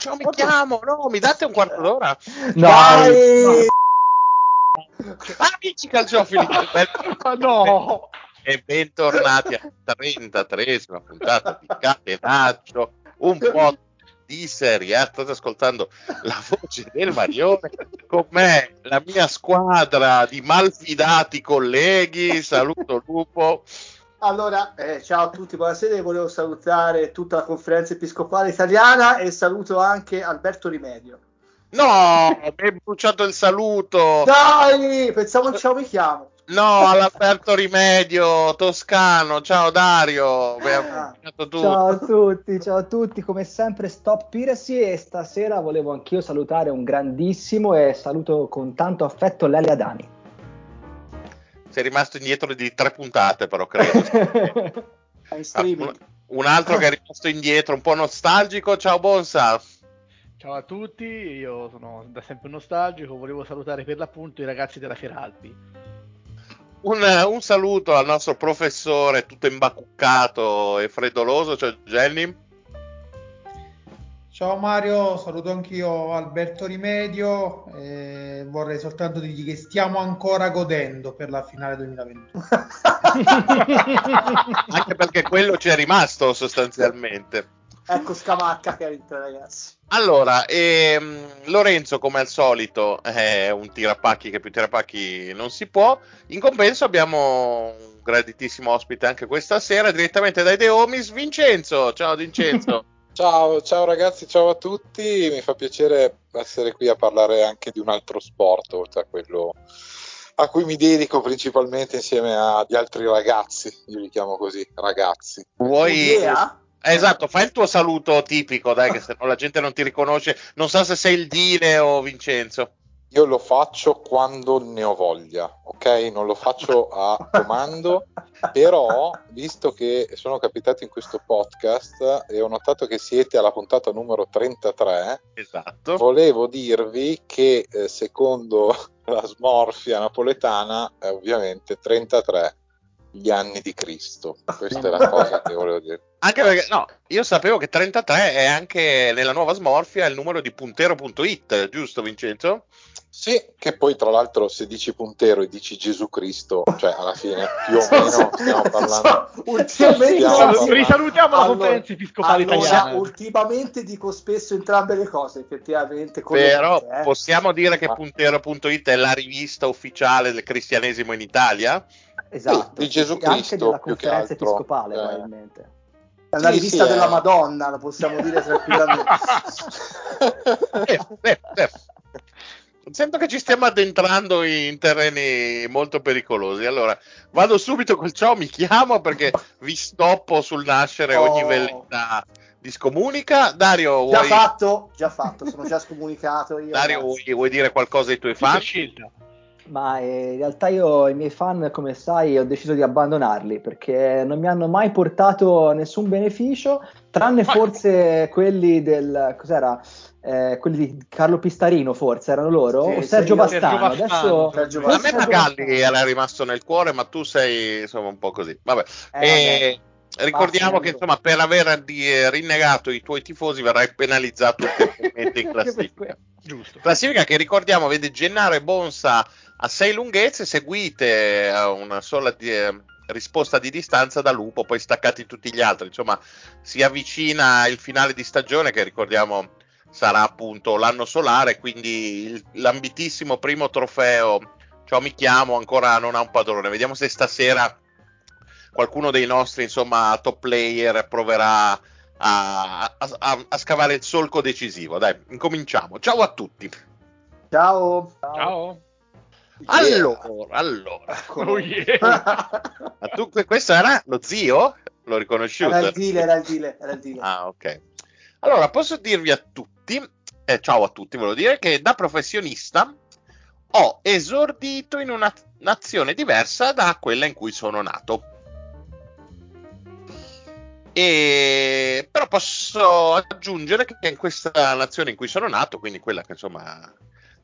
ciao, mi chiamo, no, mi date un quarto d'ora? No, Dai! Amici calciofili, no! e bentornati alla 33esima puntata di Catenaccio, un po' di Serie A. State ascoltando la voce del Marione con me, la mia squadra di malfidati colleghi. Saluto Lupo. Allora, eh, ciao a tutti, buonasera. Volevo salutare tutta la conferenza episcopale italiana e saluto anche Alberto Rimedio. No, mi hai bruciato il saluto. Dai, pensavo ciao mi chiamo. No, all'Alberto Rimedio, toscano. Ciao Dario. Ah. Ciao a tutti, ciao a tutti, come sempre Stop Piracy e stasera volevo anch'io salutare un grandissimo e saluto con tanto affetto Lele Adani. Sei rimasto indietro di tre puntate, però credo. Ah, streaming. un, un altro che è rimasto indietro, un po' nostalgico. Ciao Bonsa. Ciao a tutti, io sono da sempre nostalgico, volevo salutare per l'appunto i ragazzi della Feralpi. Un, un saluto al nostro professore tutto imbacuccato e freddoloso, cioè Jenny. Ciao Mario, saluto anch'io Alberto Rimedio e vorrei soltanto dirgli che stiamo ancora godendo per la finale 2021. Anche perché quello ci è rimasto sostanzialmente. ecco Scamacca che ha vinto, ragazzi. Allora, ehm, Lorenzo, come al solito, è un tirapacchi che più tirapacchi non si può. In compenso abbiamo un graditissimo ospite anche questa sera, direttamente dai The Homies, Vincenzo. Ciao Vincenzo. Ciao, ciao ragazzi, ciao a tutti. Mi fa piacere essere qui a parlare anche di un altro sport, oltre a quello a cui mi dedico principalmente insieme agli altri ragazzi. Io li chiamo così, ragazzi. Vuoi... Idea? Eh, Esatto, fai il tuo saluto tipico, dai, che se no la gente non ti riconosce. Non so se sei il Dile o Vincenzo. Io lo faccio quando ne ho voglia, ok? Non lo faccio a comando, però visto che sono capitato in questo podcast e ho notato che siete alla puntata numero 33, Esatto. Volevo dirvi che eh, secondo la smorfia napoletana è ovviamente 33 gli anni di Cristo. Questa è la cosa che volevo dire. Anche perché, no, io sapevo che 33 è anche nella nuova smorfia il numero di puntero.it, giusto Vincenzo? Sì, che poi tra l'altro se dici puntero e dici Gesù Cristo, cioè alla fine più o meno stiamo parlando... Ultimamente, parlando- risalutiamo la Allora- conferenza episcopale allora, italiana. ultimamente dico spesso entrambe le cose, effettivamente. Però eh. possiamo dire che puntero.it è la rivista ufficiale del cristianesimo in Italia? esatto, Di Gesù e anche Cristo, della più che conferenza altro. episcopale Eh. probabilmente. È una Sì, rivista sì, della è- Madonna, lo possiamo dire tranquillamente. Eh, eh, eh. Sento che ci stiamo addentrando in terreni molto pericolosi. Allora, vado subito col ciao, mi chiamo perché vi stoppo sul nascere ogni Oh. velleità di scomunica. Dario, Già vuoi, fatto, già fatto, sono già scomunicato io. Dario, vuoi, vuoi dire qualcosa ai tuoi fan? Ma eh, in realtà io i miei fan, come sai, ho deciso di abbandonarli perché non mi hanno mai portato nessun beneficio, tranne forse quelli del... cos'era? Eh, quelli di Carlo Pistarino forse erano loro? Sì, o Sergio io- Bastano? Sergio Bastano, Adesso... Sergio A me Magalli Bastano. era rimasto nel cuore, ma tu sei insomma un po' così. Vabbè. Eh, E ricordiamo Basta, che insomma per aver di- rinnegato i tuoi tifosi verrai penalizzato ulteriormente in classifica. Giusto. Classifica che ricordiamo vede Gennaro e Bonsa a sei lunghezze, seguite a una sola di- eh, risposta di distanza da Lupo, poi staccati tutti gli altri. Insomma, si avvicina il finale di stagione che ricordiamo sarà appunto l'anno solare, quindi il- l'ambitissimo primo trofeo. Ciao, mi chiamo, ancora non ha un padrone. Vediamo se stasera qualcuno dei nostri, insomma, top player proverà a, a- a- a scavare il solco decisivo. Dai, incominciamo. Ciao a tutti. Ciao. Ciao. Allora, allora. Oh, yeah. Ma tu, questo era lo zio? L'ho riconosciuto. Era il deal, era il deal, era il deal. Ah, ok. Allora, posso dirvi a tutti, eh, ciao a tutti, volevo dire che da professionista ho esordito in una nazione diversa da quella in cui sono nato. E però posso aggiungere che in questa nazione in cui sono nato, quindi quella che insomma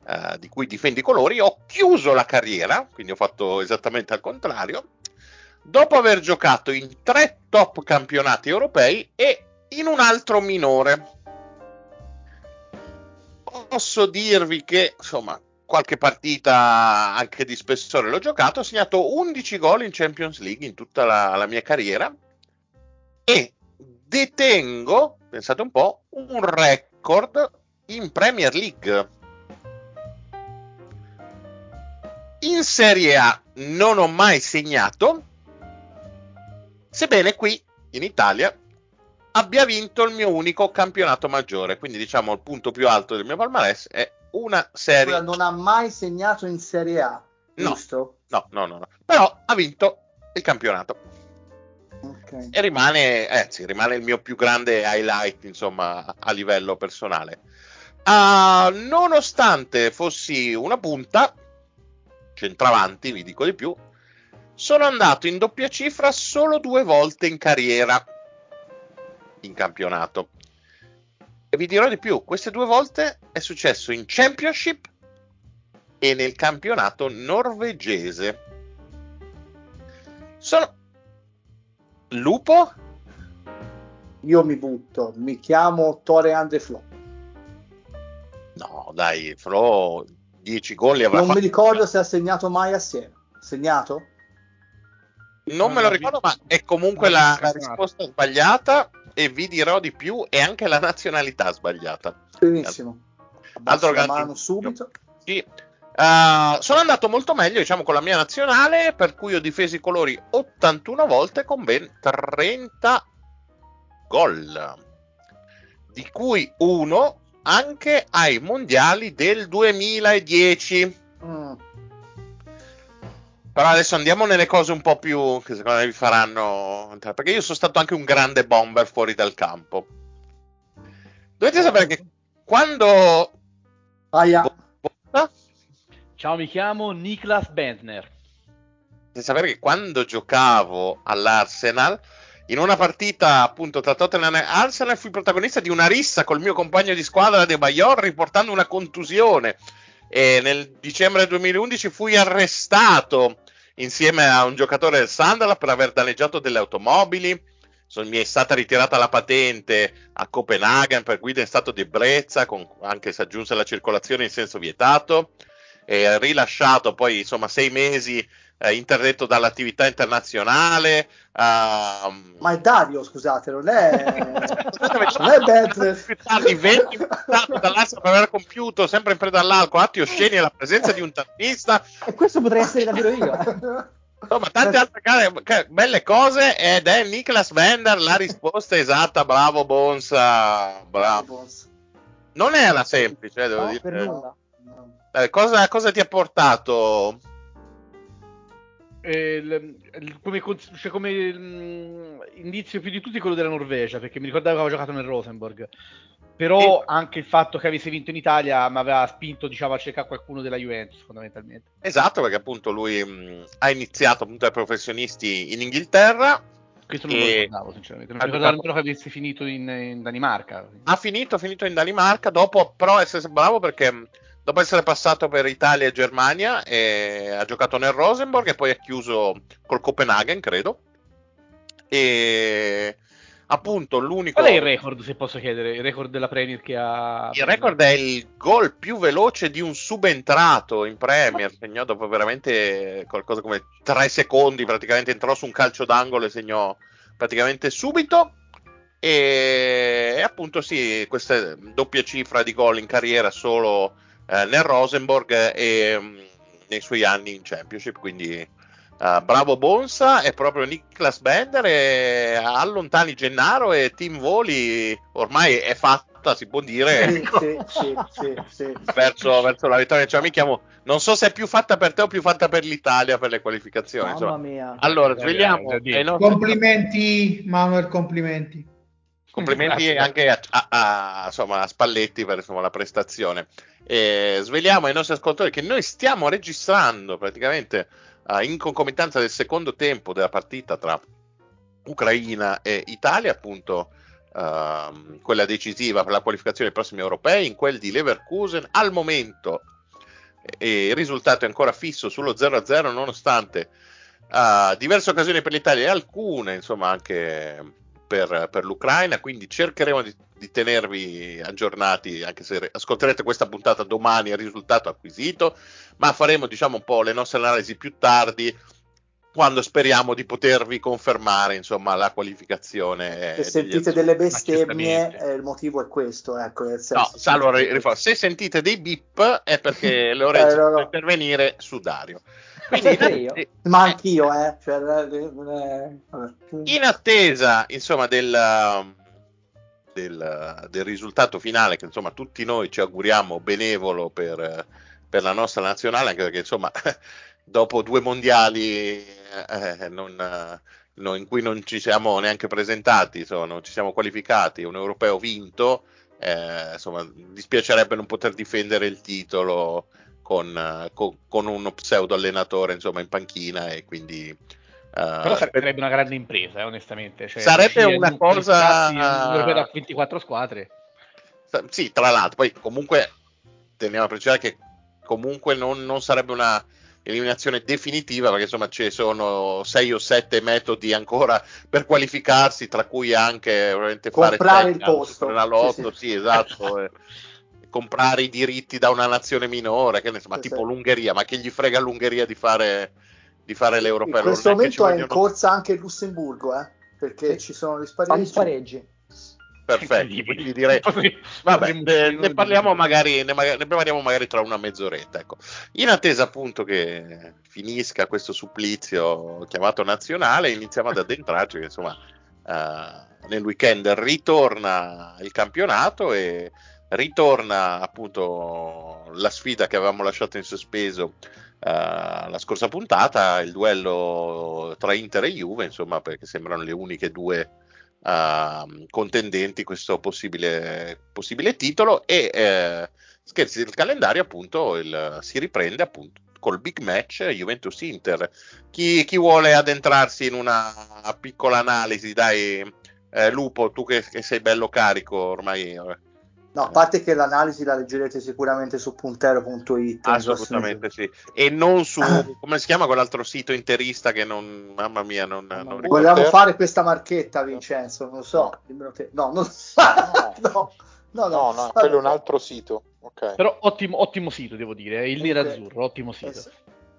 eh, di cui difendo i colori, ho chiuso la carriera, quindi ho fatto esattamente al contrario, dopo aver giocato in tre top campionati europei e in un altro minore. Posso dirvi che insomma qualche partita anche di spessore l'ho giocato, ho segnato 11 gol in Champions League in tutta la, la mia carriera e detengo, pensate un po', un record in Premier League. In Serie A non ho mai segnato, sebbene qui in Italia abbia vinto il mio unico campionato maggiore, quindi diciamo il punto più alto del mio palmarès è una serie. Ora non ha mai segnato in Serie A, No. giusto? No, no, no, no. Però ha vinto il campionato Ok. e rimane, eh, sì, rimane il mio più grande highlight, insomma, a- livello personale. Ah, nonostante fossi una punta, centravanti, vi dico di più, sono andato in doppia cifra solo due volte in carriera in campionato. E vi dirò di più, queste due volte è successo in Championship e nel campionato norvegese. Sono Lupo? Io mi butto, mi chiamo Tore Andre Flo. No, dai, Flo 10 gol li avrà Non mi fatti. ricordo se ha segnato mai assieme. Segnato? Non me lo ricordo, ma è comunque la, risposta sbagliata e vi dirò di più, e anche la nazionalità sbagliata. Benissimo. Altro la mano subito. Sì. Uh, sono andato molto meglio, diciamo, con la mia nazionale, per cui ho difeso i colori 81 volte con ben 30 gol, di cui uno anche ai mondiali del 2010. Mm. Però adesso andiamo nelle cose un po' più che secondo me vi faranno entrare, perché io sono stato anche un grande bomber fuori dal campo. Dovete sapere che quando Aia. Ciao, mi chiamo Niklas Bentner. Dovete sapere che quando giocavo all'Arsenal, in una partita appunto tra Tottenham e Arsenal, fui protagonista di una rissa col mio compagno di squadra De Bayor, riportando una contusione. E nel dicembre 2011 fui arrestato insieme a un giocatore del Sunderland per aver danneggiato delle automobili. Mi è stata ritirata la patente a Copenaghen per guida in stato di ebbrezza, anche se aggiunse la circolazione in senso vietato. E rilasciato poi insomma sei mesi eh, interdetto dall'attività internazionale. ehm, Ma è Dario, scusate, non è... non è tardi venne imputato dall'Arsenal per aver compiuto sempre in preda all'alcol atti osceni alla presenza di un tannista E questo potrei essere davvero io. insomma tante altre care- ca- belle cose ed è Niklas Bender la risposta esatta bravo Bonsa bravo non era semplice eh, devo No, dire per nulla. Eh, cosa, cosa ti ha portato Eh, il- come, cioè, come, mm, indizio più di tutti quello della Norvegia, perché mi ricordavo che avevo giocato nel Rosenborg. Però E- anche il fatto che avesse vinto in Italia mi aveva spinto diciamo, a cercare qualcuno della Juventus, fondamentalmente. esatto perché appunto lui mh, ha iniziato appunto ai professionisti in Inghilterra Questo non E- lo ricordavo, sinceramente. Non ricordavo nemmeno che avesse finito in, in Danimarca. ha finito, finito in Danimarca dopo però essere bravo perché mh, dopo essere passato per Italia e Germania e ha giocato nel Rosenborg e poi ha chiuso col Copenaghen credo e appunto l'unico Qual è il record, se posso chiedere? Il record della Premier che ha... il record è il gol più veloce di un subentrato in Premier segnò dopo veramente qualcosa come tre secondi praticamente entrò su un calcio d'angolo e segnò praticamente subito e, e appunto sì questa doppia cifra di gol in carriera solo eh, nel Rosenborg e mm, nei suoi anni in Championship quindi eh, bravo Bonsa è proprio Niklas Bender e allontani Gennaro e Team Voli ormai è fatta si può dire Sì, sì, sì, sì, sì. verso, verso la vittoria cioè mi chiamo non so se è più fatta per te o più fatta per l'Italia per le qualificazioni Mamma insomma. mia. allora Già svegliamo Complimenti, Manuel, complimenti. Complimenti anche a, a- a, insomma, a Spalletti per insomma, la prestazione. E sveliamo ai nostri ascoltatori che noi stiamo registrando praticamente eh, in concomitanza del secondo tempo della partita tra Ucraina e Italia appunto ehm, quella decisiva per la qualificazione ai prossimi europei in quel di Leverkusen. Al momento e il risultato è ancora fisso sullo 0-0 nonostante eh, diverse occasioni per l'Italia e alcune insomma anche per, per l'Ucraina, quindi cercheremo di, di, tenervi aggiornati, anche se ascolterete questa puntata domani il risultato acquisito, ma faremo diciamo un po' le nostre analisi più tardi quando speriamo di potervi confermare insomma la qualificazione. Se sentite delle bestemmie, eh, il motivo è questo. Ecco, nel senso no, allora, se sentite dei bip è perché Lorenzo eh, no, no. intervenire su Dario. Io. Ma anch'io, eh. Cioè, eh, in attesa, insomma, del, del, del, risultato finale, che insomma tutti noi ci auguriamo benevolo per, per la nostra nazionale, anche perché insomma dopo due mondiali eh, non, no, in cui non ci siamo neanche presentati, insomma, non ci siamo qualificati, un europeo vinto, eh, insomma, dispiacerebbe non poter difendere il titolo con, con, con uno pseudo allenatore insomma, in panchina e quindi... Uh, Però sarebbe una grande impresa, eh, onestamente. Cioè, sarebbe una cosa... da 24 squadre. Sì, tra l'altro, poi comunque teniamo a precisare che comunque non, non sarebbe una eliminazione definitiva perché insomma ci sono sei o sette metodi ancora per qualificarsi tra cui anche veramente comprare fare il posto la lotto sì, sì. sì esatto eh, comprare i diritti da una nazione minore che ne so, ma sì, tipo l'Ungheria ma che gli frega l'Ungheria di fare, di fare l'europeo in questo momento è in corsa anche il Lussemburgo eh, perché ci sono gli spareggi, spareggi perfetti. Quindi direi, vabbè, ne, ne parliamo magari, ne, ne, parliamo magari tra una mezz'oretta. Ecco. In attesa appunto che finisca questo supplizio chiamato nazionale, iniziamo ad addentrarci. insomma, uh, nel weekend ritorna il campionato e ritorna appunto la sfida che avevamo lasciato in sospeso. Uh, la scorsa puntata il duello tra Inter e Juve, insomma, perché sembrano le uniche due uh, contendenti questo possibile, possibile titolo e eh, scherzi del calendario appunto il, si riprende appunto col big match Juventus-Inter. Chi, chi vuole addentrarsi in una piccola analisi, dai eh, Lupo, tu che, che, sei bello carico ormai eh, No, a parte che l'analisi la leggerete sicuramente su puntero.it. Assolutamente sì. E non su, come si chiama quell'altro sito interista che non, mamma mia, non... non Volevamo fare questa marchetta, Vincenzo, non lo so. No, no, non... no, no, no, no, quello è un altro sito. Okay. Però ottimo, ottimo sito, devo dire, è il nerazzurro, ottimo sito. Eh,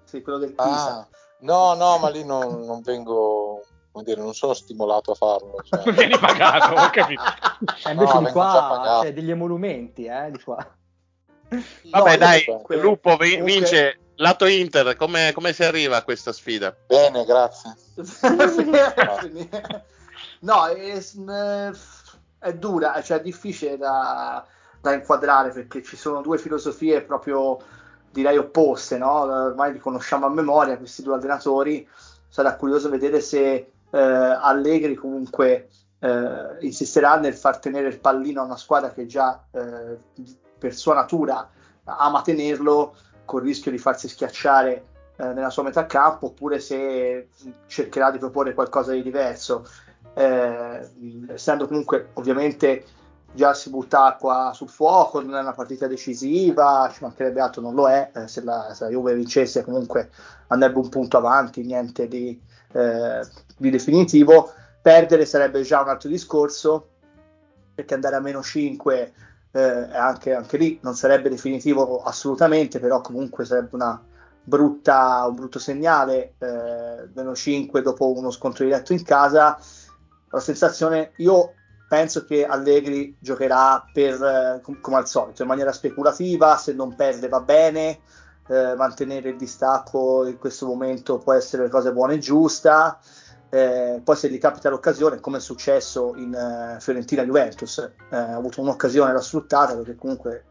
sì, quello del Pisa. Ah, no, no, ma lì non, non vengo come dire, non sono stimolato a farlo. Cioè. non vieni pagato, ho capito. E invece no, di qua c'è degli emolumenti, eh, di qua. Vabbè, no, dai, comunque, Lupo vince comunque... lato Inter. Come, come, si arriva a questa sfida? Bene, grazie. no, è, è, dura, cioè è difficile da, da, inquadrare perché ci sono due filosofie proprio direi opposte, no? Ormai li conosciamo a memoria questi due allenatori. Sarà curioso vedere se eh, Allegri comunque eh, insisterà nel far tenere il pallino a una squadra che già eh, per sua natura ama tenerlo con il rischio di farsi schiacciare eh, nella sua metà campo oppure se cercherà di proporre qualcosa di diverso. Eh, essendo comunque ovviamente già si butta acqua sul fuoco, non è una partita decisiva, ci mancherebbe altro, non lo è, eh, se, la, se, la, Juve vincesse comunque andrebbe un punto avanti, niente di, eh, di definitivo, perdere sarebbe già un altro discorso, perché andare a meno 5 eh, anche, anche, lì non sarebbe definitivo assolutamente, però comunque sarebbe una brutta, un brutto segnale, eh, meno 5 dopo uno scontro diretto in casa. La sensazione, io penso che Allegri giocherà per, eh, come al solito, in maniera speculativa, se non perde va bene, eh, mantenere il distacco in questo momento può essere una cosa buona e giusta, eh, poi se gli capita l'occasione, come è successo in uh, Fiorentina-Juventus, eh, ha avuto un'occasione da sfruttare perché comunque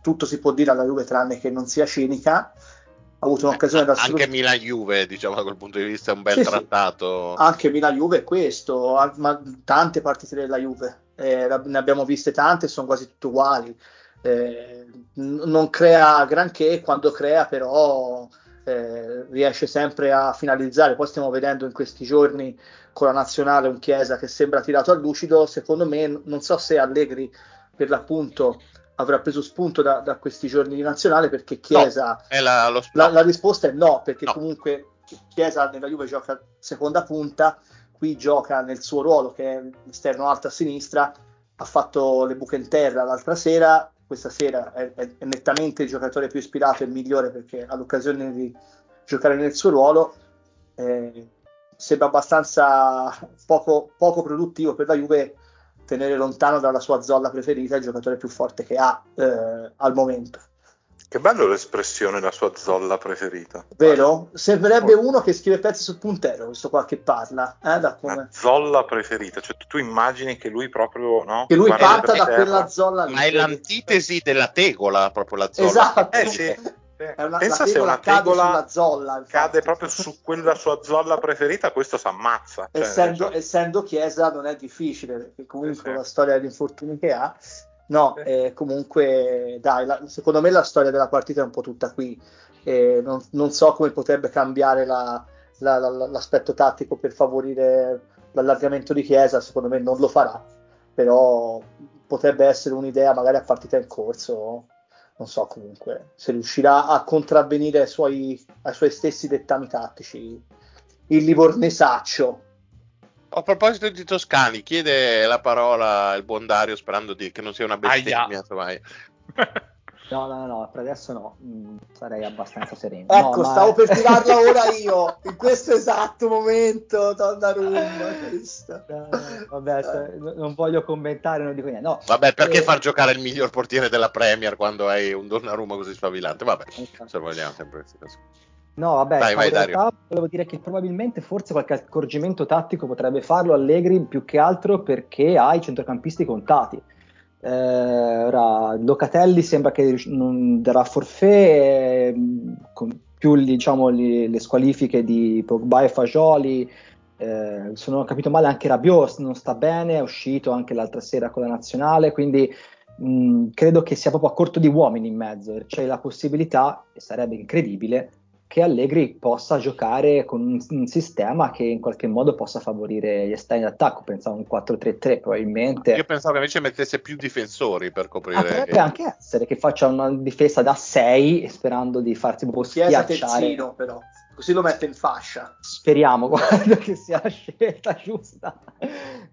tutto si può dire alla Juve tranne che non sia cinica, ha avuto un'occasione da sfruttare. Anche Milan-Juve, diciamo da quel punto di vista, è un bel sì, trattato. Sì. Anche Milan-Juve è questo, ma tante partite della Juve, eh, ne abbiamo viste tante, sono quasi tutte uguali. Eh, non crea granché, quando crea però eh, riesce sempre a finalizzare. Poi stiamo vedendo in questi giorni con la nazionale un Chiesa che sembra tirato a lucido. Secondo me, non so se Allegri per l'appunto avrà preso spunto da, da questi giorni di nazionale perché Chiesa no, la, la, la, risposta è no, perché no. comunque Chiesa nella Juve gioca seconda punta, qui gioca nel suo ruolo che è esterno alto a sinistra, ha fatto le buche in terra l'altra sera, questa sera è, è, è nettamente il giocatore più ispirato e migliore perché ha l'occasione di giocare nel suo ruolo. Eh, sembra abbastanza poco, poco, produttivo per la Juve tenere lontano dalla sua zolla preferita il giocatore più forte che ha eh, al momento. Che bello l'espressione la sua zolla preferita. Vero? Servirebbe uno che scrive pezzi sul puntero, questo qua che parla. Eh, da come... La zolla preferita, cioè tu immagini che lui proprio, no? Che lui parta da terra. quella zolla lì. Ma è l'antitesi della tegola, proprio la zolla. Esatto. Eh, sì. Una, Pensa se una tegola zolla, cade proprio su quella sua zolla preferita, questo si ammazza. Cioè, essendo, cioè... essendo, Chiesa non è difficile, perché comunque sì. la storia degli infortuni che ha. No, eh, comunque, dai, la, secondo me la storia della partita è un po' tutta qui. Eh, non, non, so come potrebbe cambiare la, la, l'aspetto tattico per favorire l'allargamento di Chiesa, secondo me non lo farà, però potrebbe essere un'idea magari a partita in corso non so comunque se riuscirà a contravvenire ai suoi, ai suoi stessi dettami tattici. Il livornesaccio a proposito di Toscani chiede la parola il buon Dario sperando di, che non sia una bestemmia. No, no, no, per adesso no, mm, sarei abbastanza sereno. Ecco, no, stavo per tirarla ora io, in questo esatto momento, Donnarumma. No, vabbè, non voglio commentare, non dico niente. No, vabbè, perché eh, far giocare il miglior portiere della Premier quando hai un Donnarumma così sfavillante? Vabbè, okay. se vogliamo sempre queste cose. No, vabbè, Dai, vai, realtà, volevo dire che probabilmente forse qualche accorgimento tattico potrebbe farlo Allegri più che altro perché ha i centrocampisti contati eh, ora, Locatelli sembra che non darà forfè, eh, con più diciamo, le, le squalifiche di Pogba e Fagioli. Eh, se non ho capito male, anche Rabiot non sta bene, è uscito anche l'altra sera con la nazionale, quindi mh, credo che sia proprio a corto di uomini in mezzo. C'è la possibilità, e sarebbe incredibile, che Allegri possa giocare con un, un, sistema che in qualche modo possa favorire gli esterni d'attacco. Pensavo un 4-3-3 probabilmente. Io pensavo che invece mettesse più difensori per coprire. Ah, potrebbe anche essere che faccia una difesa da 6 sperando di farsi un po' schiacciare. terzino però, così lo mette in fascia. Speriamo, guarda che sia la scelta giusta.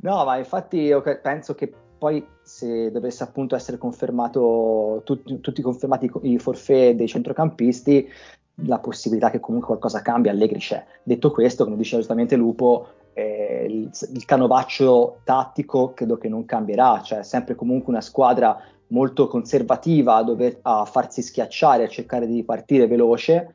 No, ma infatti io penso che poi se dovesse appunto essere confermato tutti, tutti confermati i forfè dei centrocampisti la possibilità che comunque qualcosa cambia, Allegri c'è. Detto questo, come diceva giustamente Lupo, eh, il, il, canovaccio tattico credo che non cambierà, cioè sempre comunque una squadra molto conservativa a, dover, a farsi schiacciare, a cercare di partire veloce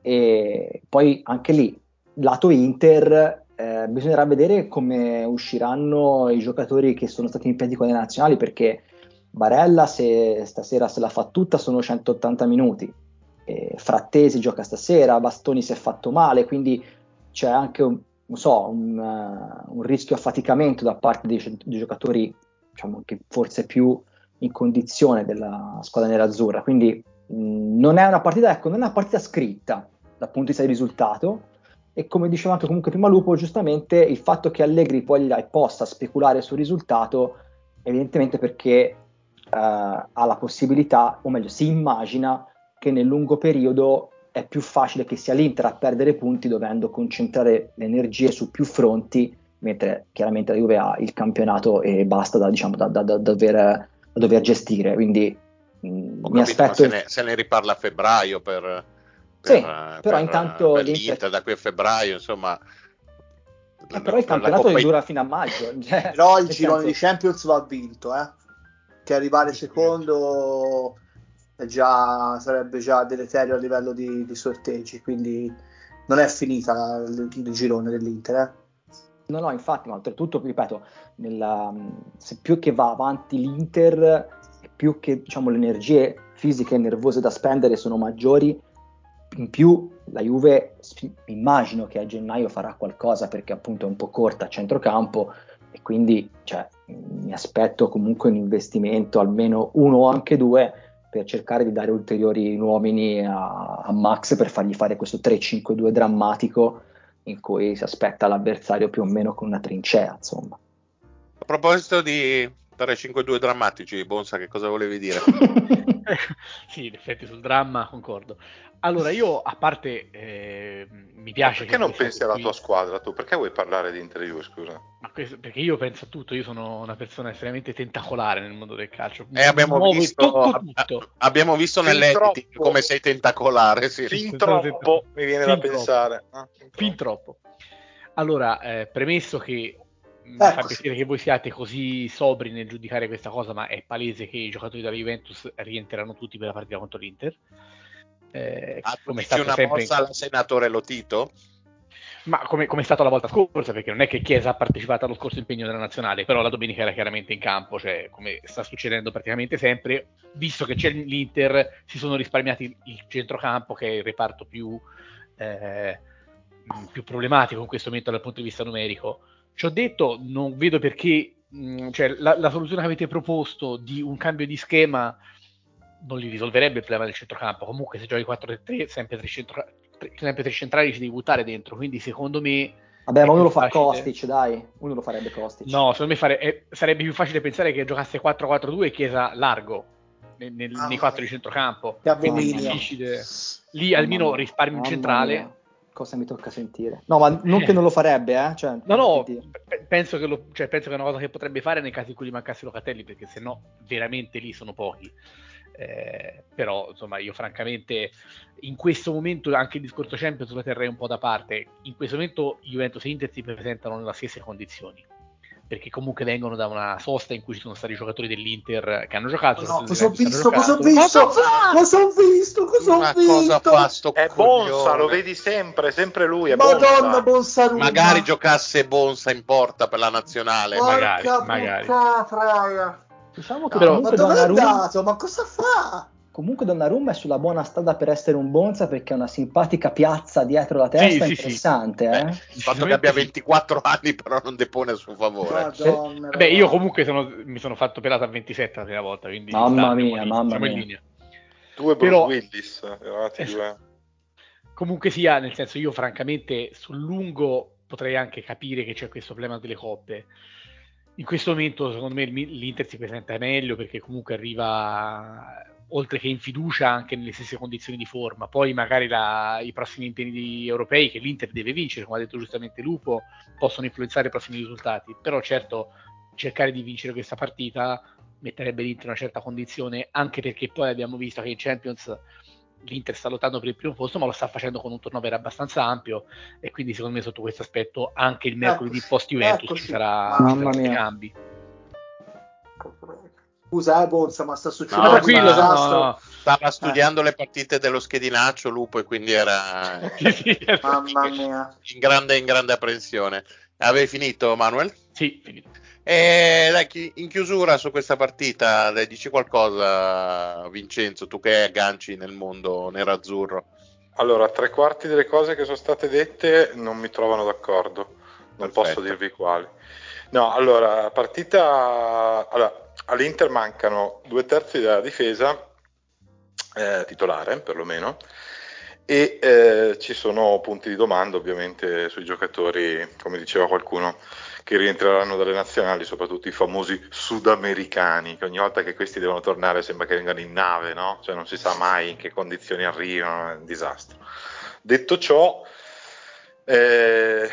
e poi anche lì, lato Inter, eh, bisognerà vedere come usciranno i giocatori che sono stati in piedi con le nazionali perché Barella se stasera se la fa tutta sono 180 minuti eh, Frattesi gioca stasera, Bastoni si è fatto male, quindi c'è anche un, so, un, uh, un rischio affaticamento da parte dei, dei giocatori diciamo, che forse più in condizione della squadra nerazzurra. Quindi mh, non è una partita, ecco, non è una partita scritta dal punto di vista del risultato. E come diceva anche comunque prima Lupo, giustamente il fatto che Allegri voglia e possa speculare sul risultato, evidentemente perché uh, ha la possibilità, o meglio, si immagina che nel lungo periodo è più facile che sia l'Inter a perdere punti dovendo concentrare le energie su più fronti, mentre chiaramente la Juve ha il campionato e basta da, diciamo, da, da, da dover, dover, gestire. Quindi mh, mi capito, aspetto... Se ne, se ne, riparla a febbraio per... per sì, per, però intanto per l'Inter da qui a febbraio, insomma... Eh, però il campionato Coppa... dura fino a maggio. Cioè, però il girone senso... di Champions va vinto, eh? Che arrivare secondo già, sarebbe già deleterio a livello di, di, sorteggi, quindi non è finita il, il girone dell'Inter. Eh? No, no, infatti, ma oltretutto, ripeto, nella, se più che va avanti l'Inter, più che diciamo, le energie fisiche e nervose da spendere sono maggiori, in più la Juve immagino che a gennaio farà qualcosa perché appunto è un po' corta a centrocampo e quindi cioè, mi aspetto comunque un investimento almeno uno o anche due per cercare di dare ulteriori uomini a, a Max per fargli fare questo 3-5-2 drammatico in cui si aspetta l'avversario più o meno con una trincea, insomma. A proposito di 3-5-2 drammatici, Bonsa, che cosa volevi dire? sì, in effetti sul dramma concordo. Allora, io a parte eh, mi piace. Perché non pensi alla qui... tua squadra tu? Perché vuoi parlare di Inter Juve, scusa? Ma questo, perché io penso a tutto, io sono una persona estremamente tentacolare nel mondo del calcio. E eh, abbiamo, Muovo visto, abbiamo visto nell'edit come sei tentacolare. Sì. Fin troppo, mi viene fin da troppo. pensare. Ah, fin, fin troppo. Allora, eh, premesso che mi fa piacere che voi siate così sobri nel giudicare questa cosa, ma è palese che i giocatori della Juventus rientreranno tutti per la partita contro l'Inter. Eh, ah, come è stato una sempre... mossa al senatore Lotito? Ma come, come, è stato la volta scorsa, perché non è che Chiesa ha partecipato allo scorso impegno della nazionale, però la domenica era chiaramente in campo, cioè come sta succedendo praticamente sempre, visto che c'è l'Inter, si sono risparmiati il centrocampo, che è il reparto più, eh, più problematico in questo momento dal punto di vista numerico. Ci ho detto, non vedo perché, mh, cioè, la, la soluzione che avete proposto di un cambio di schema non li risolverebbe il problema del centrocampo. Comunque, se giochi 4-3, sempre tre, centro, sempre tre centrali ci devi buttare dentro. Quindi, secondo me. Vabbè, ma uno lo fa facile... Kostic, dai. Uno lo farebbe Kostic. No, secondo me fare... eh, sarebbe più facile pensare che giocasse 4-4-2 e Chiesa largo nel, nel, ah, nei quattro di centrocampo. Quindi difficile. Lì almeno risparmi un centrale. Mia. Cosa mi tocca sentire? No, ma non che non lo farebbe, eh? Cioè, no, no, penso che, lo, cioè, penso che è una cosa che potrebbe fare nel caso in cui gli mancasse Locatelli, perché se no veramente lì sono pochi. Eh, però insomma io francamente in questo momento anche il discorso Champions lo terrei un po' da parte in questo momento Juventus e Inter si presentano nelle stesse condizioni perché comunque vengono da una sosta in cui ci sono stati i giocatori dell'Inter che hanno giocato. No, cosa ho visto? Cosa ho visto? Cosa ho visto? Cosa ho visto? Cosa sto è Bonsa, lo vedi sempre, sempre lui. È Madonna, Bonsa. Bonsa magari giocasse Bonsa in porta per la nazionale. Porca magari, magari. Diciamo che no, ma Donnarumma... Ma cosa fa? Comunque Donnarumma è sulla buona strada per essere un Bonza perché ha una simpatica piazza dietro la testa sì, interessante. Sì, sì. Eh? Beh, il fatto che abbia 24 anni però non depone a suo favore. Madonna, Beh, io comunque sono, mi sono fatto pelata a 27 la prima volta, quindi mamma mia, mamma mia. in linea. Tu e Bruce Willis, eravate eh, due. Comunque sia, nel senso io francamente sul lungo potrei anche capire che c'è questo problema delle coppe in questo momento secondo me l'Inter si presenta meglio perché comunque arriva oltre che in fiducia anche nelle stesse condizioni di forma. Poi magari la, i prossimi impegni europei che l'Inter deve vincere come ha detto giustamente Lupo possono influenzare i prossimi risultati. Però certo cercare di vincere questa partita metterebbe l'Inter in una certa condizione anche perché poi abbiamo visto che in Champions l'Inter sta lottando per il primo posto, ma lo sta facendo con un turnover abbastanza ampio. E quindi secondo me sotto questo aspetto anche il mercoledì ecco, post Juventus ecco, ci sarà, Mamma ci saranno cambi. Scusa, eh, Bonza, ma sta succedendo no, tranquillo, no, no. Stava studiando eh. le partite dello schedinaccio Lupo e quindi era Mamma mia. In grande, in grande apprensione. Avevi finito, Manuel? Sì, finito. E dai, in chiusura su questa partita, dai, dici qualcosa, Vincenzo, tu che agganci nel mondo nerazzurro. Allora, tre quarti delle cose che sono state dette non mi trovano d'accordo, non Perfetto. posso dirvi quali. No, allora, partita. Allora, all'Inter mancano due terzi della difesa, eh, titolare perlomeno, e eh, ci sono punti di domanda ovviamente sui giocatori, come diceva qualcuno che rientreranno dalle nazionali, soprattutto i famosi sudamericani, che ogni volta che questi devono tornare sembra che vengano in nave, no? Cioè non si sa mai in che condizioni arrivano, è un disastro. Detto ciò, eh,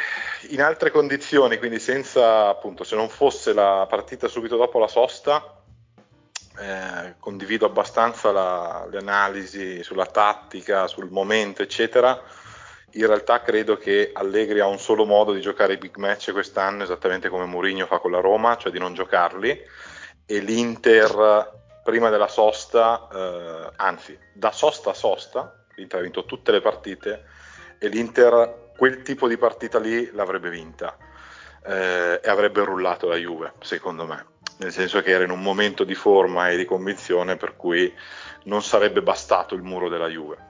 in altre condizioni, quindi senza appunto, se non fosse la partita subito dopo la sosta, eh, condivido abbastanza la, le analisi sulla tattica, sul momento, eccetera. In realtà credo che Allegri ha un solo modo di giocare i big match quest'anno, esattamente come Mourinho fa con la Roma, cioè di non giocarli, e l'Inter prima della sosta, eh, anzi da sosta a sosta, l'Inter ha vinto tutte le partite e l'Inter quel tipo di partita lì l'avrebbe vinta eh, e avrebbe rullato la Juve, secondo me, nel senso che era in un momento di forma e di convinzione per cui non sarebbe bastato il muro della Juve.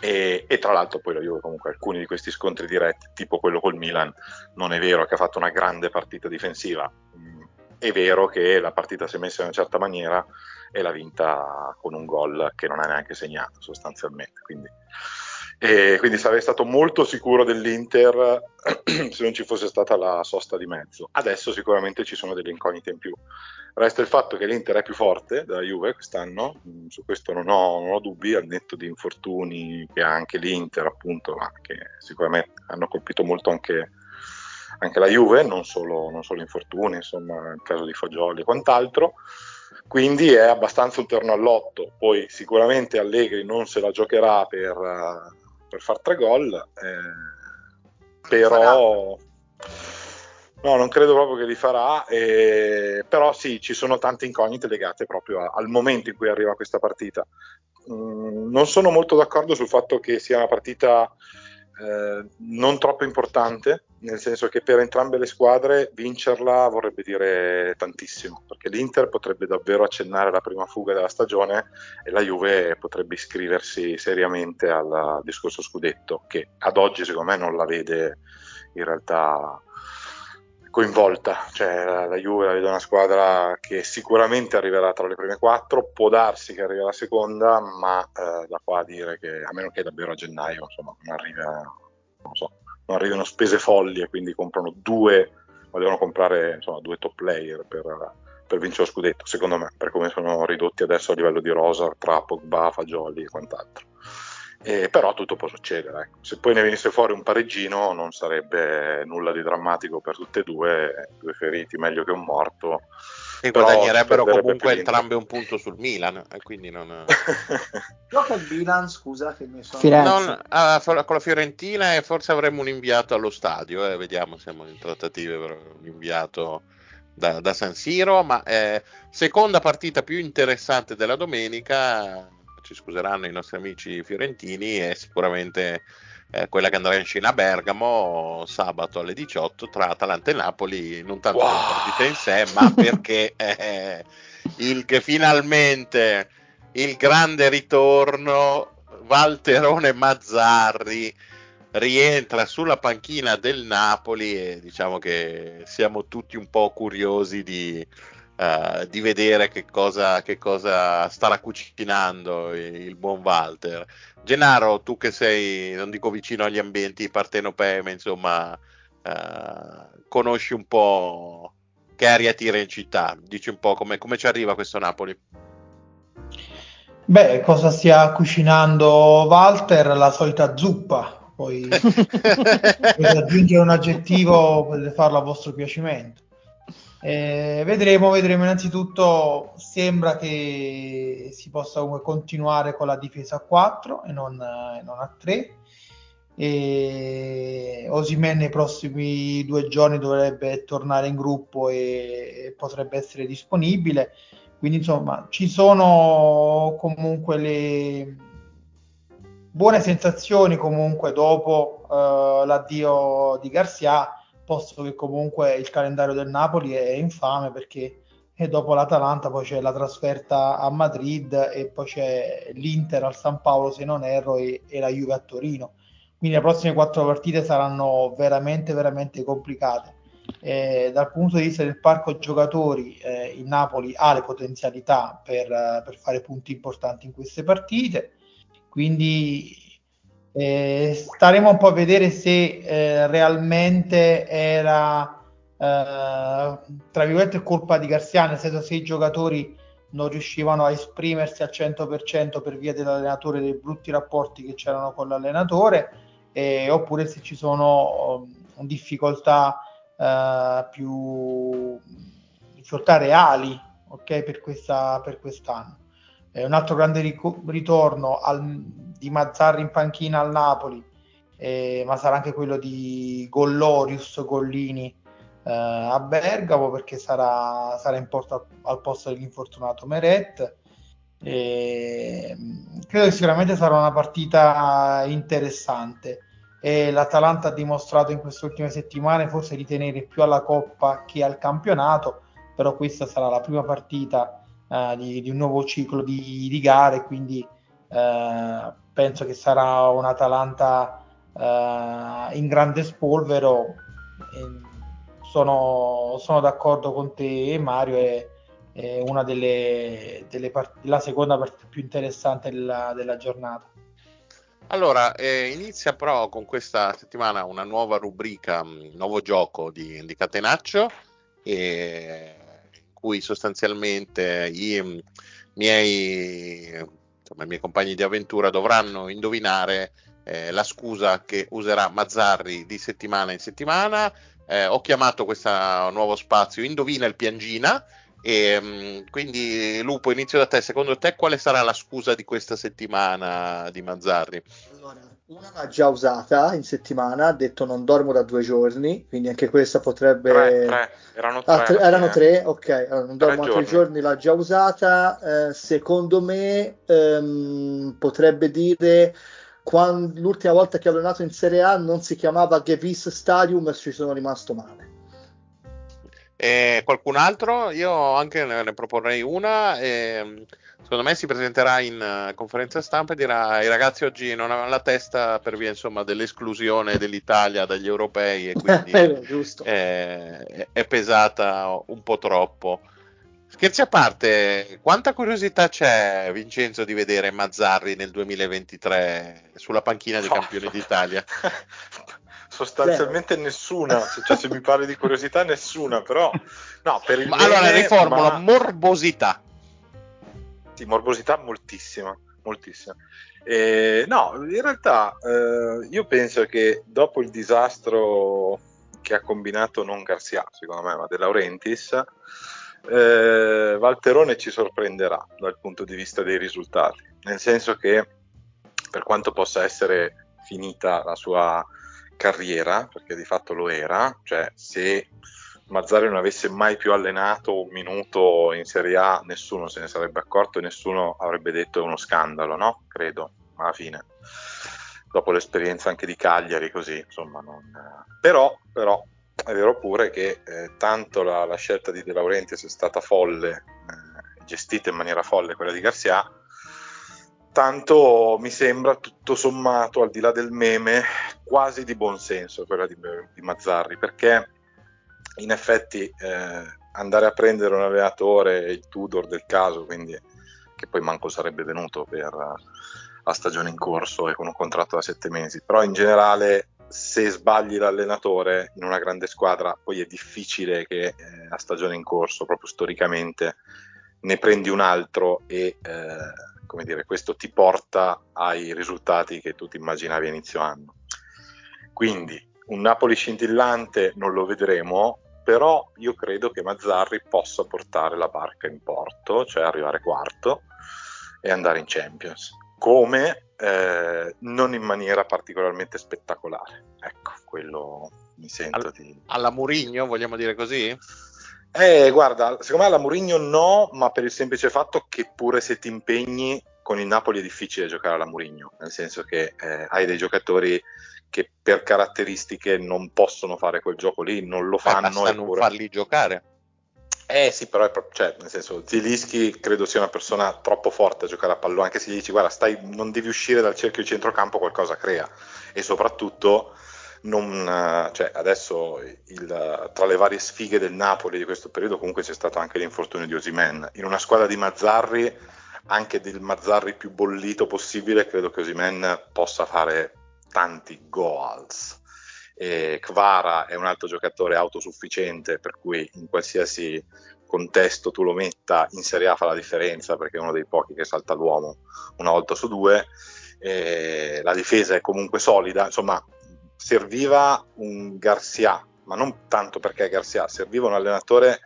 E, e, tra l'altro poi la Juve comunque alcuni di questi scontri diretti, tipo quello col Milan, non è vero che ha fatto una grande partita difensiva, mm, è vero che la partita si è messa in una certa maniera e l'ha vinta con un gol che non ha neanche segnato sostanzialmente. Quindi e quindi sarei stato molto sicuro dell'Inter se non ci fosse stata la sosta di mezzo. Adesso sicuramente ci sono delle incognite in più. Resta il fatto che l'Inter è più forte della Juve quest'anno, mm, su questo non ho, non ho dubbi, al netto di infortuni che ha anche l'Inter, appunto, ma che sicuramente hanno colpito molto anche, anche la Juve, non solo, non solo infortuni, insomma, il caso di Fagioli e quant'altro quindi è abbastanza un terno all'otto. Poi sicuramente Allegri non se la giocherà per, per far tre gol, eh, però no, non credo proprio che li farà, eh, però sì, ci sono tante incognite legate proprio a, al momento in cui arriva questa partita. Mm, non sono molto d'accordo sul fatto che sia una partita eh, non troppo importante, nel senso che per entrambe le squadre vincerla vorrebbe dire tantissimo, perché l'Inter potrebbe davvero accennare la prima fuga della stagione e la Juve potrebbe iscriversi seriamente al discorso scudetto, che ad oggi secondo me non la vede in realtà coinvolta, cioè la, la Juve la vede una squadra che sicuramente arriverà tra le prime quattro, può darsi che arrivi alla seconda, ma eh, da qua a dire che a meno che davvero a gennaio insomma, non, arriva, non, so, non arrivino spese folli e quindi comprano due, ma devono comprare insomma, due top player per, per vincere lo scudetto, secondo me, per come sono ridotti adesso a livello di rosa tra Pogba, Fagioli e quant'altro. Eh, però tutto può succedere. Ecco. Se poi ne venisse fuori un pareggino non sarebbe nulla di drammatico per tutte e due, due feriti meglio che un morto. E guadagnerebbero comunque entrambi un punto sul Milan, e quindi non... Gioca il Milan, scusa, che mi sono... Non, ah, con la Fiorentina e forse avremo un inviato allo stadio, eh, vediamo, siamo in trattative per un inviato da, da San Siro, ma eh, seconda partita più interessante della domenica, ci scuseranno i nostri amici fiorentini, è sicuramente eh, quella che andrà in scena a Bergamo sabato alle 18 tra Atalanta e Napoli, non tanto wow. per la partita in sé, ma perché eh, il che finalmente il grande ritorno Valterone Mazzarri rientra sulla panchina del Napoli e diciamo che siamo tutti un po' curiosi di, uh, di vedere che cosa, che cosa, starà cucinando il buon Walter. Gennaro, tu che sei, non dico vicino agli ambienti partenopei, ma insomma, uh, conosci un po' che aria tira in città, dici un po' come, come ci arriva questo Napoli. Beh, cosa stia cucinando Walter? La solita zuppa. Poi per aggiungere un aggettivo potete farlo a vostro piacimento. Eh, vedremo, vedremo. Innanzitutto sembra che si possa comunque continuare con la difesa a 4 e non, eh, non a 3. E Osimen nei prossimi due giorni dovrebbe tornare in gruppo e, e potrebbe essere disponibile. Quindi insomma ci sono comunque le buone sensazioni comunque dopo uh, l'addio di Garcia posto che comunque il calendario del Napoli è infame perché e dopo l'Atalanta poi c'è la trasferta a Madrid e poi c'è l'Inter al San Paolo se non erro e, e la Juve a Torino. Quindi le prossime quattro partite saranno veramente veramente complicate. Eh, dal punto di vista del parco giocatori eh, il Napoli ha le potenzialità per, per fare punti importanti in queste partite. Quindi eh, staremo un po' a vedere se eh, realmente era eh, tra virgolette colpa di Garcia, nel senso se i giocatori non riuscivano a esprimersi al 100% per via dell'allenatore, dei brutti rapporti che c'erano con l'allenatore, oppure se ci sono um, difficoltà uh, più difficoltà reali okay, per, questa, per quest'anno. Eh, un altro grande ric- ritorno al, di Mazzarri in panchina al Napoli, eh, ma sarà anche quello di Gollorius, Gollini eh, a Bergamo perché sarà, sarà in porta al posto dell'infortunato Meret. E, credo che sicuramente sarà una partita interessante e l'Atalanta ha dimostrato in queste ultime settimane forse di tenere più alla Coppa che al campionato, però questa sarà la prima partita uh, di, di, un nuovo ciclo di, di gare, quindi uh, penso che sarà un Atalanta uh, in grande spolvero. Sono, sono, d'accordo con te Mario, è, è una delle, delle part- la seconda partita più interessante della, della giornata. Allora, eh, inizia però con questa settimana una nuova rubrica, un nuovo gioco di, di Catenaccio, eh, in cui sostanzialmente i mm, miei, insomma, i miei compagni di avventura dovranno indovinare eh, la scusa che userà Mazzarri di settimana in settimana. Eh, ho chiamato questo nuovo spazio Indovina il Piangina. E, mm, quindi Lupo, inizio da te. Secondo te quale sarà la scusa di questa settimana di Mazzarri? Allora, una l'ha già usata in settimana, ha detto non dormo da due giorni, quindi anche questa potrebbe... Tre, tre. Erano tre. Ah, tre- erano tre, ok, allora, non dormo da tre giorni. giorni, l'ha già usata. Eh, secondo me ehm, potrebbe dire quando, l'ultima volta che ho allenato in Serie A non si chiamava Gevis Stadium e ci sono rimasto male. E qualcun altro? Io anche ne, ne proporrei una. E, secondo me si presenterà in eh, conferenza stampa e dirà: I ragazzi oggi non avevano la testa per via insomma, dell'esclusione dell'Italia dagli europei e quindi Eh, è, è pesata un po' troppo. Scherzi a parte, quanta curiosità c'è, Vincenzo, di vedere Mazzarri nel 2023 sulla panchina dei No. campioni d'Italia? Sostanzialmente nessuna, Se- cioè se mi parli di curiosità nessuna, però no, per il Ma allora meme, riformulo, ma- morbosità. Sì, morbosità moltissima, moltissima. Eh, no, in realtà eh, io penso che dopo il disastro che ha combinato non Garcia, secondo me, ma De Laurentiis, eh, Valterone ci sorprenderà dal punto di vista dei risultati, nel senso che per quanto possa essere finita la sua carriera, perché di fatto lo era, cioè se Mazzari non avesse mai più allenato un minuto in Serie A, nessuno se ne sarebbe accorto e nessuno avrebbe detto è uno scandalo, no? Credo, alla fine. Dopo l'esperienza anche di Cagliari, così, insomma. Non... Però, però, è vero pure che eh, tanto la, la scelta di De Laurentiis è stata folle, eh, gestita in maniera folle quella di Garcia, tanto mi sembra tutto sommato, al di là del meme, quasi di buon senso quella di, di Mazzarri, perché in effetti eh, andare a prendere un allenatore, il Tudor del caso, quindi che poi manco sarebbe venuto per la stagione in corso e con un contratto da sette mesi, però in generale se sbagli l'allenatore in una grande squadra poi è difficile che eh, a stagione in corso, proprio storicamente, ne prendi un altro e eh, come dire, questo ti porta ai risultati che tu ti immaginavi a inizio anno. Quindi un Napoli scintillante non lo vedremo, però io credo che Mazzarri possa portare la barca in porto, cioè arrivare quarto e andare in Champions. Come eh, non in maniera particolarmente spettacolare. Ecco, quello mi sento Al- di... Alla Murigno, vogliamo dire così? Eh, guarda, secondo me alla Mourinho no, ma per il semplice fatto che pure se ti impegni con il Napoli è difficile giocare alla Mourinho, nel senso che eh, hai dei giocatori che per caratteristiche non possono fare quel gioco lì, non lo Eh, fanno. basta non eppure- farli giocare. Eh sì, però è pro- cioè, nel senso, Zilischi credo sia una persona troppo forte a giocare a pallone, anche se gli dici guarda, stai, non devi uscire dal cerchio di centrocampo, qualcosa crea. E soprattutto, non, eh, cioè, adesso il- tra le varie sfighe del Napoli di questo periodo comunque c'è stato anche l'infortunio di Osimen. In una squadra di Mazzarri, anche del Mazzarri più bollito possibile, credo che Osimen possa fare tanti goals. Kvara è un altro giocatore autosufficiente, per cui in qualsiasi contesto tu lo metta in Serie A fa la differenza perché è uno dei pochi che salta l'uomo una volta su due. E la difesa è comunque solida, insomma, serviva un Garcia, ma non tanto perché Garcia, serviva un allenatore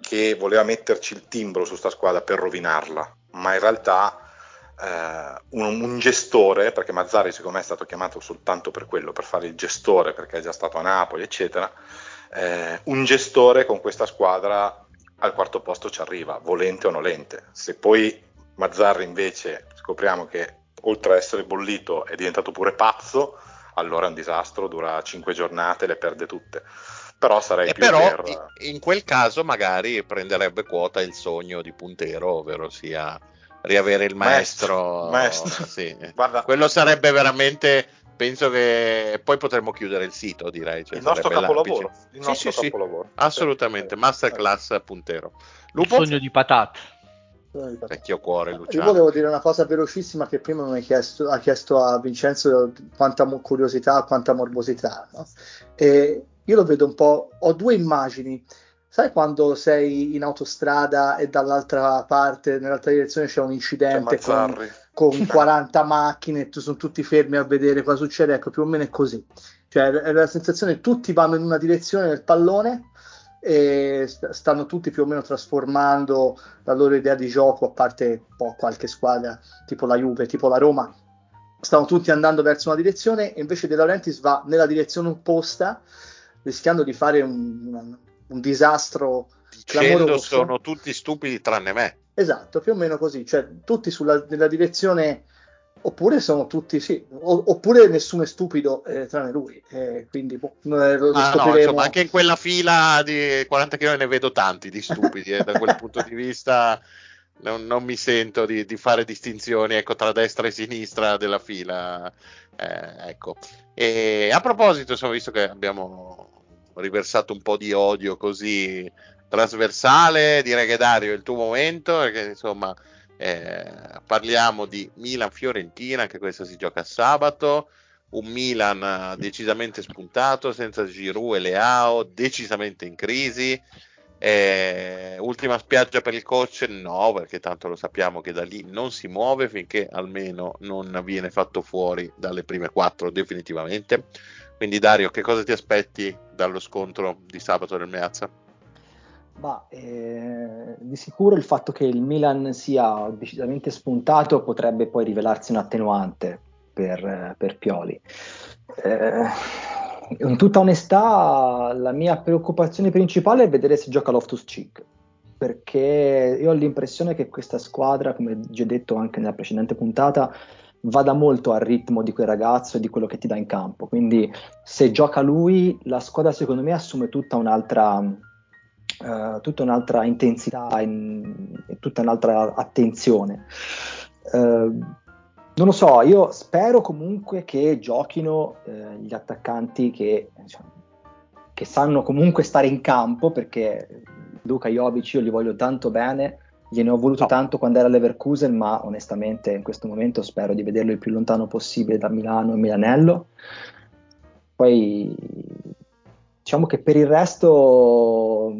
che voleva metterci il timbro su sta squadra per rovinarla, ma in realtà eh, un, un gestore, perché Mazzari secondo me è stato chiamato soltanto per quello, per fare il gestore, perché è già stato a Napoli, eccetera, eh, un gestore con questa squadra al quarto posto ci arriva, volente o nolente. Se poi Mazzarri invece scopriamo che oltre a essere bollito è diventato pure pazzo, allora è un disastro, dura cinque giornate, le perde tutte. Però sarei E più però per... in quel caso magari prenderebbe quota il sogno di Puntero, ovvero sia riavere il maestro. Maestro, maestro. Sì. Guarda, Quello sarebbe veramente. Penso che poi potremmo chiudere il sito, direi. Cioè, il nostro capolavoro. Il Sì, nostro sì, sì. capolavoro. Assolutamente, Sì. masterclass Puntero. Il Lupo? sogno di Patat. Vecchio cuore, Luciano. Io volevo dire una cosa velocissima che prima mi hai chiesto, ha chiesto a Vincenzo quanta curiosità, quanta morbosità. No? E io lo vedo un po', ho due immagini. Sai quando sei in autostrada e dall'altra parte, nell'altra direzione c'è un incidente con, con 40 macchine e tu sono tutti fermi a vedere cosa succede? Ecco, più o meno è così. Cioè, è la sensazione che tutti vanno in una direzione del pallone e stanno tutti più o meno trasformando la loro idea di gioco, a parte po' qualche squadra tipo la Juve, tipo la Roma, stanno tutti andando verso una direzione e invece De Laurentiis va nella direzione opposta rischiando di fare un, un, un disastro Dicendo clamoroso. sono tutti stupidi tranne me. Esatto, più o meno così, cioè tutti sulla, nella direzione oppure sono tutti sì, oppure nessuno è stupido eh, tranne lui, eh, quindi boh, lo Ah, no, scopriremo. insomma, anche in quella fila di 40 km ne vedo tanti di stupidi, eh, da quel punto di vista non, non mi sento di, di fare distinzioni ecco, tra destra e sinistra della fila. Eh, ecco. E a proposito, insomma, visto che abbiamo riversato un po' di odio così trasversale, direi che Dario è il tuo momento, perché insomma eh, parliamo di Milan-Fiorentina, che questa si gioca sabato, un Milan eh, decisamente spuntato, senza Giroud e Leao, decisamente in crisi. Eh, ultima spiaggia per il coach? No, perché tanto lo sappiamo che da lì non si muove finché almeno non viene fatto fuori dalle prime quattro definitivamente. Quindi Dario, che cosa ti aspetti dallo scontro di sabato del Meazza? Ma eh, di sicuro il fatto che il Milan sia decisamente spuntato potrebbe poi rivelarsi un attenuante per, per Pioli. Eh, in tutta onestà, la mia preoccupazione principale è vedere se gioca Loftus Cheek, perché io ho l'impressione che questa squadra, come già detto anche nella precedente puntata, vada molto al ritmo di quel ragazzo e di quello che ti dà in campo. Quindi se gioca lui, la squadra secondo me assume tutta un'altra, uh, tutta un'altra intensità e tutta un'altra attenzione. Uh, non lo so, io spero comunque che giochino eh, gli attaccanti che, diciamo, che, sanno comunque stare in campo perché Luca Jovic io li voglio tanto bene, gliene ho voluto no. tanto quando era Leverkusen, ma onestamente in questo momento spero di vederlo il più lontano possibile da Milano e Milanello. Poi diciamo che per il resto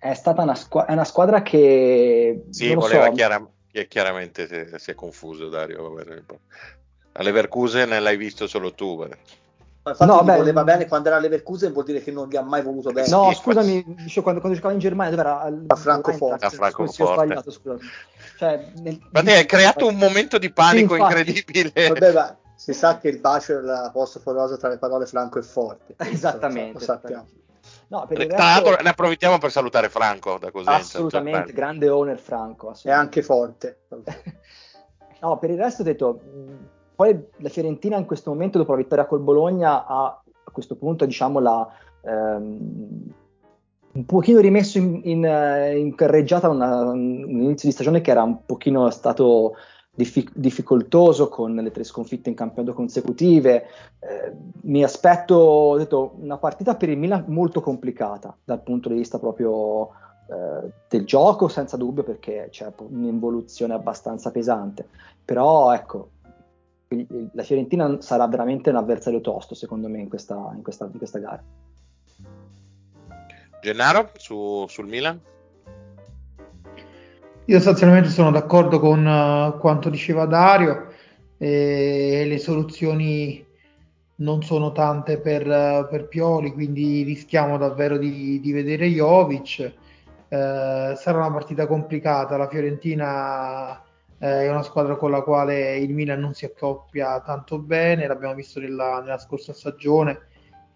è stata una, squ- è una squadra che... Sì, voleva so, chiaramente chiaramente si è, si è confuso Dario. A Leverkusen l'hai visto solo tu. Beh. Infatti no, beh, voleva bene quando era a Leverkusen vuol dire che non gli ha mai voluto bene. No, scusami, dicevo, quando, quando giocava in Germania dove era? A Francoforte. A Francoforte. Cioè, nel, Infatti hai creato un momento di panico sì, incredibile. Vabbè, ma si sa che il bacio è l'apostrofo tra le parole franco e forte. Esattamente. Lo sappiamo. No, per Tra l'altro ne approfittiamo per salutare Franco da Cosenza. Assolutamente, grande owner Franco. È anche forte. no, per il resto ho detto, poi la Fiorentina in questo momento dopo la vittoria col Bologna ha a questo punto diciamo la... Ehm, un pochino rimesso in, in, in carreggiata una, un inizio di stagione che era un pochino stato diffic- difficoltoso con le tre sconfitte in campionato consecutive. Eh, mi aspetto ho detto, una partita per il Milan molto complicata dal punto di vista proprio eh, del gioco, senza dubbio, perché c'è un'involuzione abbastanza pesante. Però ecco, la Fiorentina sarà veramente un avversario tosto, secondo me, in questa, in questa, in questa gara. Gennaro su, sul Milan? Io sostanzialmente sono d'accordo con uh, quanto diceva Dario, e le soluzioni non sono tante per, per Pioli, quindi rischiamo davvero di, di vedere Jovic. Uh, sarà una partita complicata, la Fiorentina è una squadra con la quale il Milan non si accoppia tanto bene, l'abbiamo visto nella, nella scorsa stagione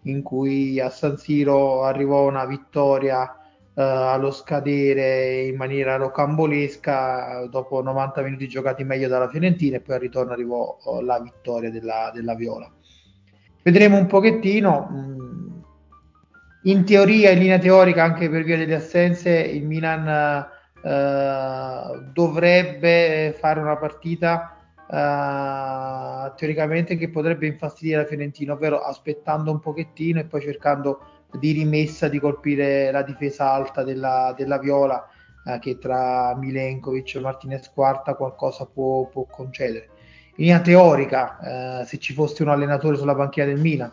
in cui a San Siro arrivò una vittoria allo scadere in maniera rocambolesca dopo 90 minuti giocati meglio dalla Fiorentina e poi al ritorno arrivò uh, la vittoria della, della, Viola. Vedremo un pochettino, mh, in teoria, in linea teorica, anche per via delle assenze, il Milan uh, dovrebbe fare una partita teoricamente che potrebbe infastidire la Fiorentina, ovvero aspettando un pochettino e poi cercando di rimessa di colpire la difesa alta della, della Viola eh, che tra Milenkovic e Martinez Quarta qualcosa può, può concedere. In linea teorica, eh, se ci fosse un allenatore sulla panchina del Milan,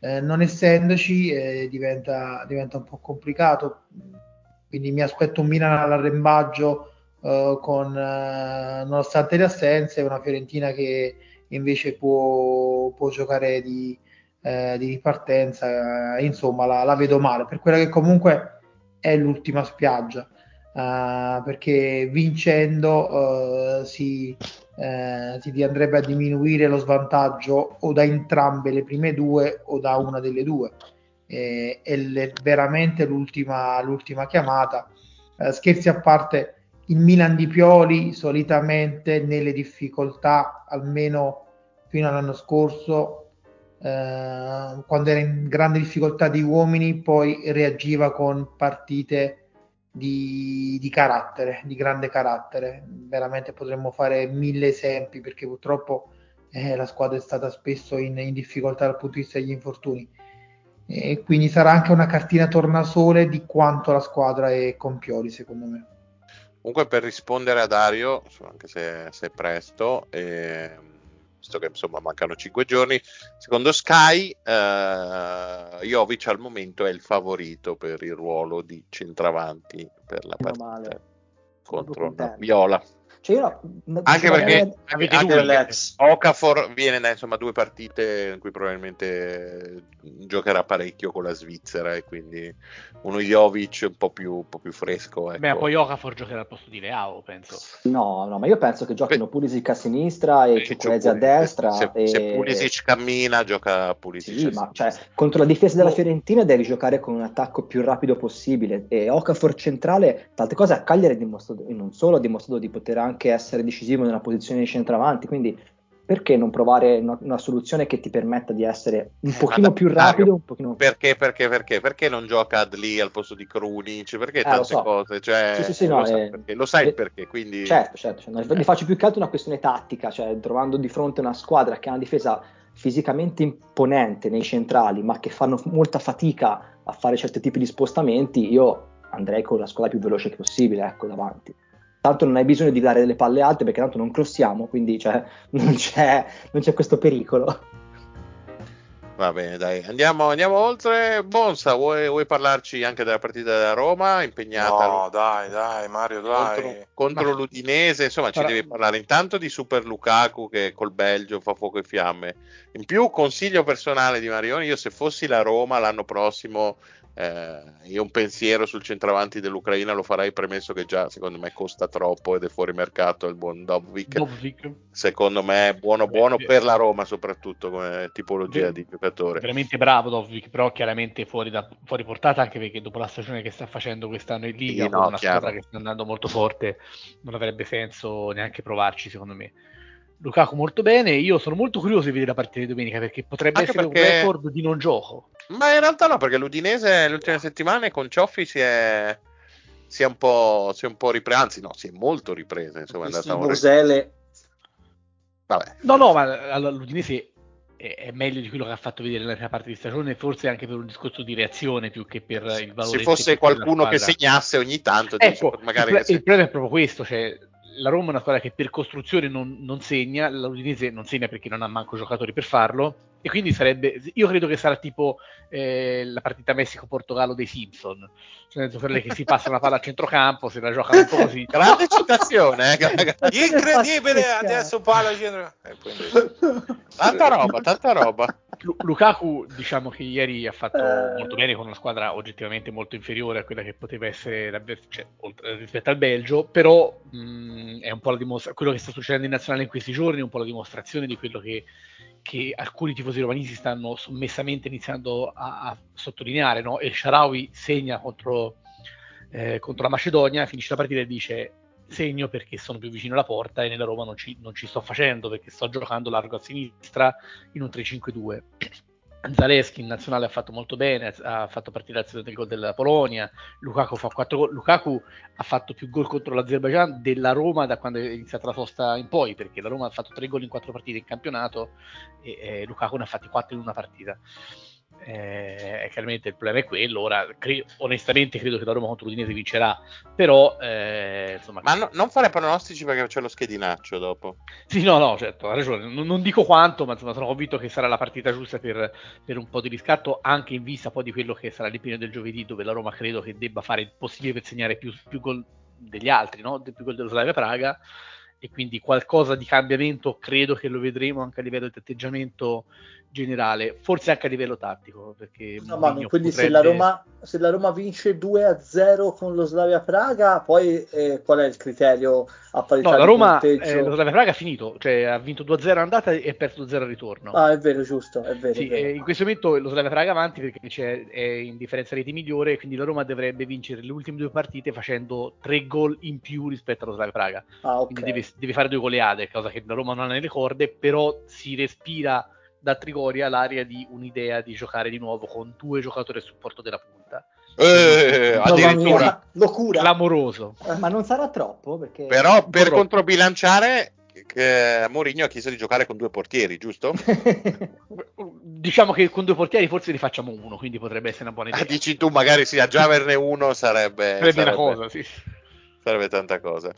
eh, non essendoci eh, diventa, diventa, un po' complicato, quindi mi aspetto un Milan all'arrembaggio eh, con, eh, nonostante le assenze, una Fiorentina che invece può, può giocare di, eh, di ripartenza, insomma la, la, vedo male, per quella che comunque è l'ultima spiaggia, uh, perché vincendo uh, si, uh, si, andrebbe a diminuire lo svantaggio o da entrambe le prime due o da una delle due. È le, veramente l'ultima, l'ultima chiamata. scherzi a parte, il Milan di Pioli solitamente nelle difficoltà, almeno fino all'anno scorso, eh, quando era in grande difficoltà di uomini, poi reagiva con partite di, di, carattere, di grande carattere. Veramente potremmo fare mille esempi perché purtroppo eh, la squadra è stata spesso in, in, difficoltà dal punto di vista degli infortuni. E quindi sarà anche una cartina tornasole di quanto la squadra è con Pioli, secondo me. Comunque, per rispondere a Dario, anche se, se presto, eh, visto che insomma mancano 5 giorni. Secondo Sky, eh, Jovic al momento è il favorito per il ruolo di centravanti per la partita contro la Viola. Cioè io, anche perché anche, anche Okafor viene da insomma due partite in cui probabilmente giocherà parecchio con la Svizzera e quindi uno Jovic un po' più, un po più fresco. Ecco. Beh, poi Okafor giocherà al posto di Leao, penso. No, no, ma io penso che giochino Pulisic a sinistra e Ciukwueze a destra. Se, e... se Pulisic cammina, gioca Pulisic. Sì, ma cioè, contro la difesa della Fiorentina devi giocare con un attacco più rapido possibile e Okafor centrale, tante cose a Cagliari dimostrato, non solo ha dimostrato di poter anche anche essere decisivo nella posizione di centravanti, quindi perché non provare una, una, soluzione che ti permetta di essere un eh, pochino più rapido? Un pochino... Perché, perché, perché? Perché non gioca Adli al posto di Krunic? Perché eh, tante so. cose? Cioè, sì, sì, sì, no, lo, eh, sai lo sai eh, perché, quindi... Certo, certo, cioè, no, mi faccio più che altro una questione tattica, cioè trovando di fronte una squadra che ha una difesa fisicamente imponente nei centrali, ma che fanno molta fatica a fare certi tipi di spostamenti, io andrei con la squadra più veloce possibile, ecco, davanti tanto non hai bisogno di dare delle palle alte perché tanto non crossiamo, quindi cioè, non, c'è, non, c'è, questo pericolo. Va bene, dai, andiamo, andiamo oltre. Bonsa, vuoi, vuoi, parlarci anche della partita della Roma? Impegnata? No, dai, dai, Mario, dai. Contro, contro Ma... l'Udinese, insomma, ci devi parlare intanto di Super Lukaku che col Belgio fa fuoco e fiamme. In più, consiglio personale di Marioni, io se fossi la Roma l'anno prossimo eh, io un pensiero sul centravanti dell'Ucraina lo farei premesso che già secondo me costa troppo ed è fuori mercato il buon Dovvik. Secondo me è buono buono Beh, per la Roma soprattutto come tipologia di giocatore. Veramente bravo Dovvik, però chiaramente fuori, da, fuori, portata anche perché dopo la stagione che sta facendo quest'anno in Liga, sì, no, una chiaro. squadra che sta andando molto forte, non avrebbe senso neanche provarci secondo me. Lukaku molto bene. Io sono molto curioso di vedere la partita di domenica perché potrebbe Anche essere perché... un record di non gioco. Ma in realtà no, perché l'Udinese le ultime settimane con Cioffi si è, si è un po' si è un po' ripresa, anzi no, si è molto ripresa. Insomma, è andata Mosele. Vabbè. No, no, ma l'Udinese è, è, meglio di quello che ha fatto vedere nella prima parte di stagione, forse anche per un discorso di reazione più che per il valore. Se fosse qualcuno che segnasse ogni tanto, ecco, dice, magari il, il problema è proprio questo, cioè la Roma è una squadra che per costruzione non, non segna, l'Udinese non segna perché non ha manco giocatori per farlo e quindi sarebbe, io credo che sarà tipo eh, la partita Messico-Portogallo dei Simpson, cioè nel senso quelle che si passa una palla a centrocampo, se la giocano un po' così. Grande citazione, eh? incredibile, adesso palla a centro... tanta roba, tanta roba. Lukaku diciamo che ieri ha fatto molto bene con una squadra oggettivamente molto inferiore a quella che poteva essere cioè, rispetto al Belgio, però mh, è un po' la dimostra- quello che sta succedendo in nazionale in questi giorni, è un po' la dimostrazione di quello che che alcuni tifosi romanisti stanno sommessamente iniziando a, a sottolineare, no? El Sharawi segna contro, eh, contro, la Macedonia, finisce la partita e dice segno perché sono più vicino alla porta e nella Roma non ci, non ci sto facendo perché sto giocando largo a sinistra in un 3-5-2. Zaleschi in nazionale ha fatto molto bene, ha fatto partire l'azione del gol della Polonia, Lukaku fa 4 gol, Lukaku ha fatto più gol contro l'Azerbaijan della Roma da quando è iniziata la sosta in poi, perché la Roma ha fatto 3 gol in 4 partite in campionato e, e Lukaku ne ha fatti 4 in una partita. Eh, chiaramente il problema è quello. Ora, cre- onestamente, credo che la Roma contro l'Udinese vincerà. Però, eh, insomma, Ma no- non fare pronostici perché c'è lo schedinaccio dopo. Sì, no, no, certo, ha ragione. Non, non dico quanto, ma insomma, sono convinto che sarà la partita giusta per, per un po' di riscatto, anche in vista poi di quello che sarà l'impegno del giovedì, dove la Roma credo che debba fare il possibile per segnare più, più gol degli altri, no? più gol dello Slavia Praga. E quindi qualcosa di cambiamento credo che lo vedremo anche a livello di atteggiamento generale, forse anche a livello tattico. Perché No, ma quindi se, potrebbe- la Roma, se la Roma vince 2-0 con lo Slavia Praga, poi eh, qual è il criterio a parità No, la Roma, eh, lo Slavia Praga ha finito, cioè ha vinto 2-0 andata e ha perso 2-0 al ritorno. Ah, è vero, giusto, è vero. Sì, è vero. eh, in questo momento lo Slavia Praga avanti perché c'è, è in differenza reti migliore, quindi la Roma dovrebbe vincere le ultime due partite facendo tre gol in più rispetto allo Slavia Praga. Ah, ok. Quindi deve, deve fare due goleade, cosa che la Roma non ha nelle corde, però si respira da Trigoria l'aria di un'idea di giocare di nuovo con due giocatori a supporto della punta. Eh, addirittura. locura. Clamoroso. Eh, ma non sarà troppo? Perché... Però per Però- controbilanciare, che Mourinho ha chiesto di giocare con due portieri, giusto? Diciamo che con due portieri forse ne facciamo uno, quindi potrebbe essere una buona idea. Ah, dici tu, magari sì, a già averne uno sarebbe, Sarebbe una cosa, sì. sarebbe tanta cosa.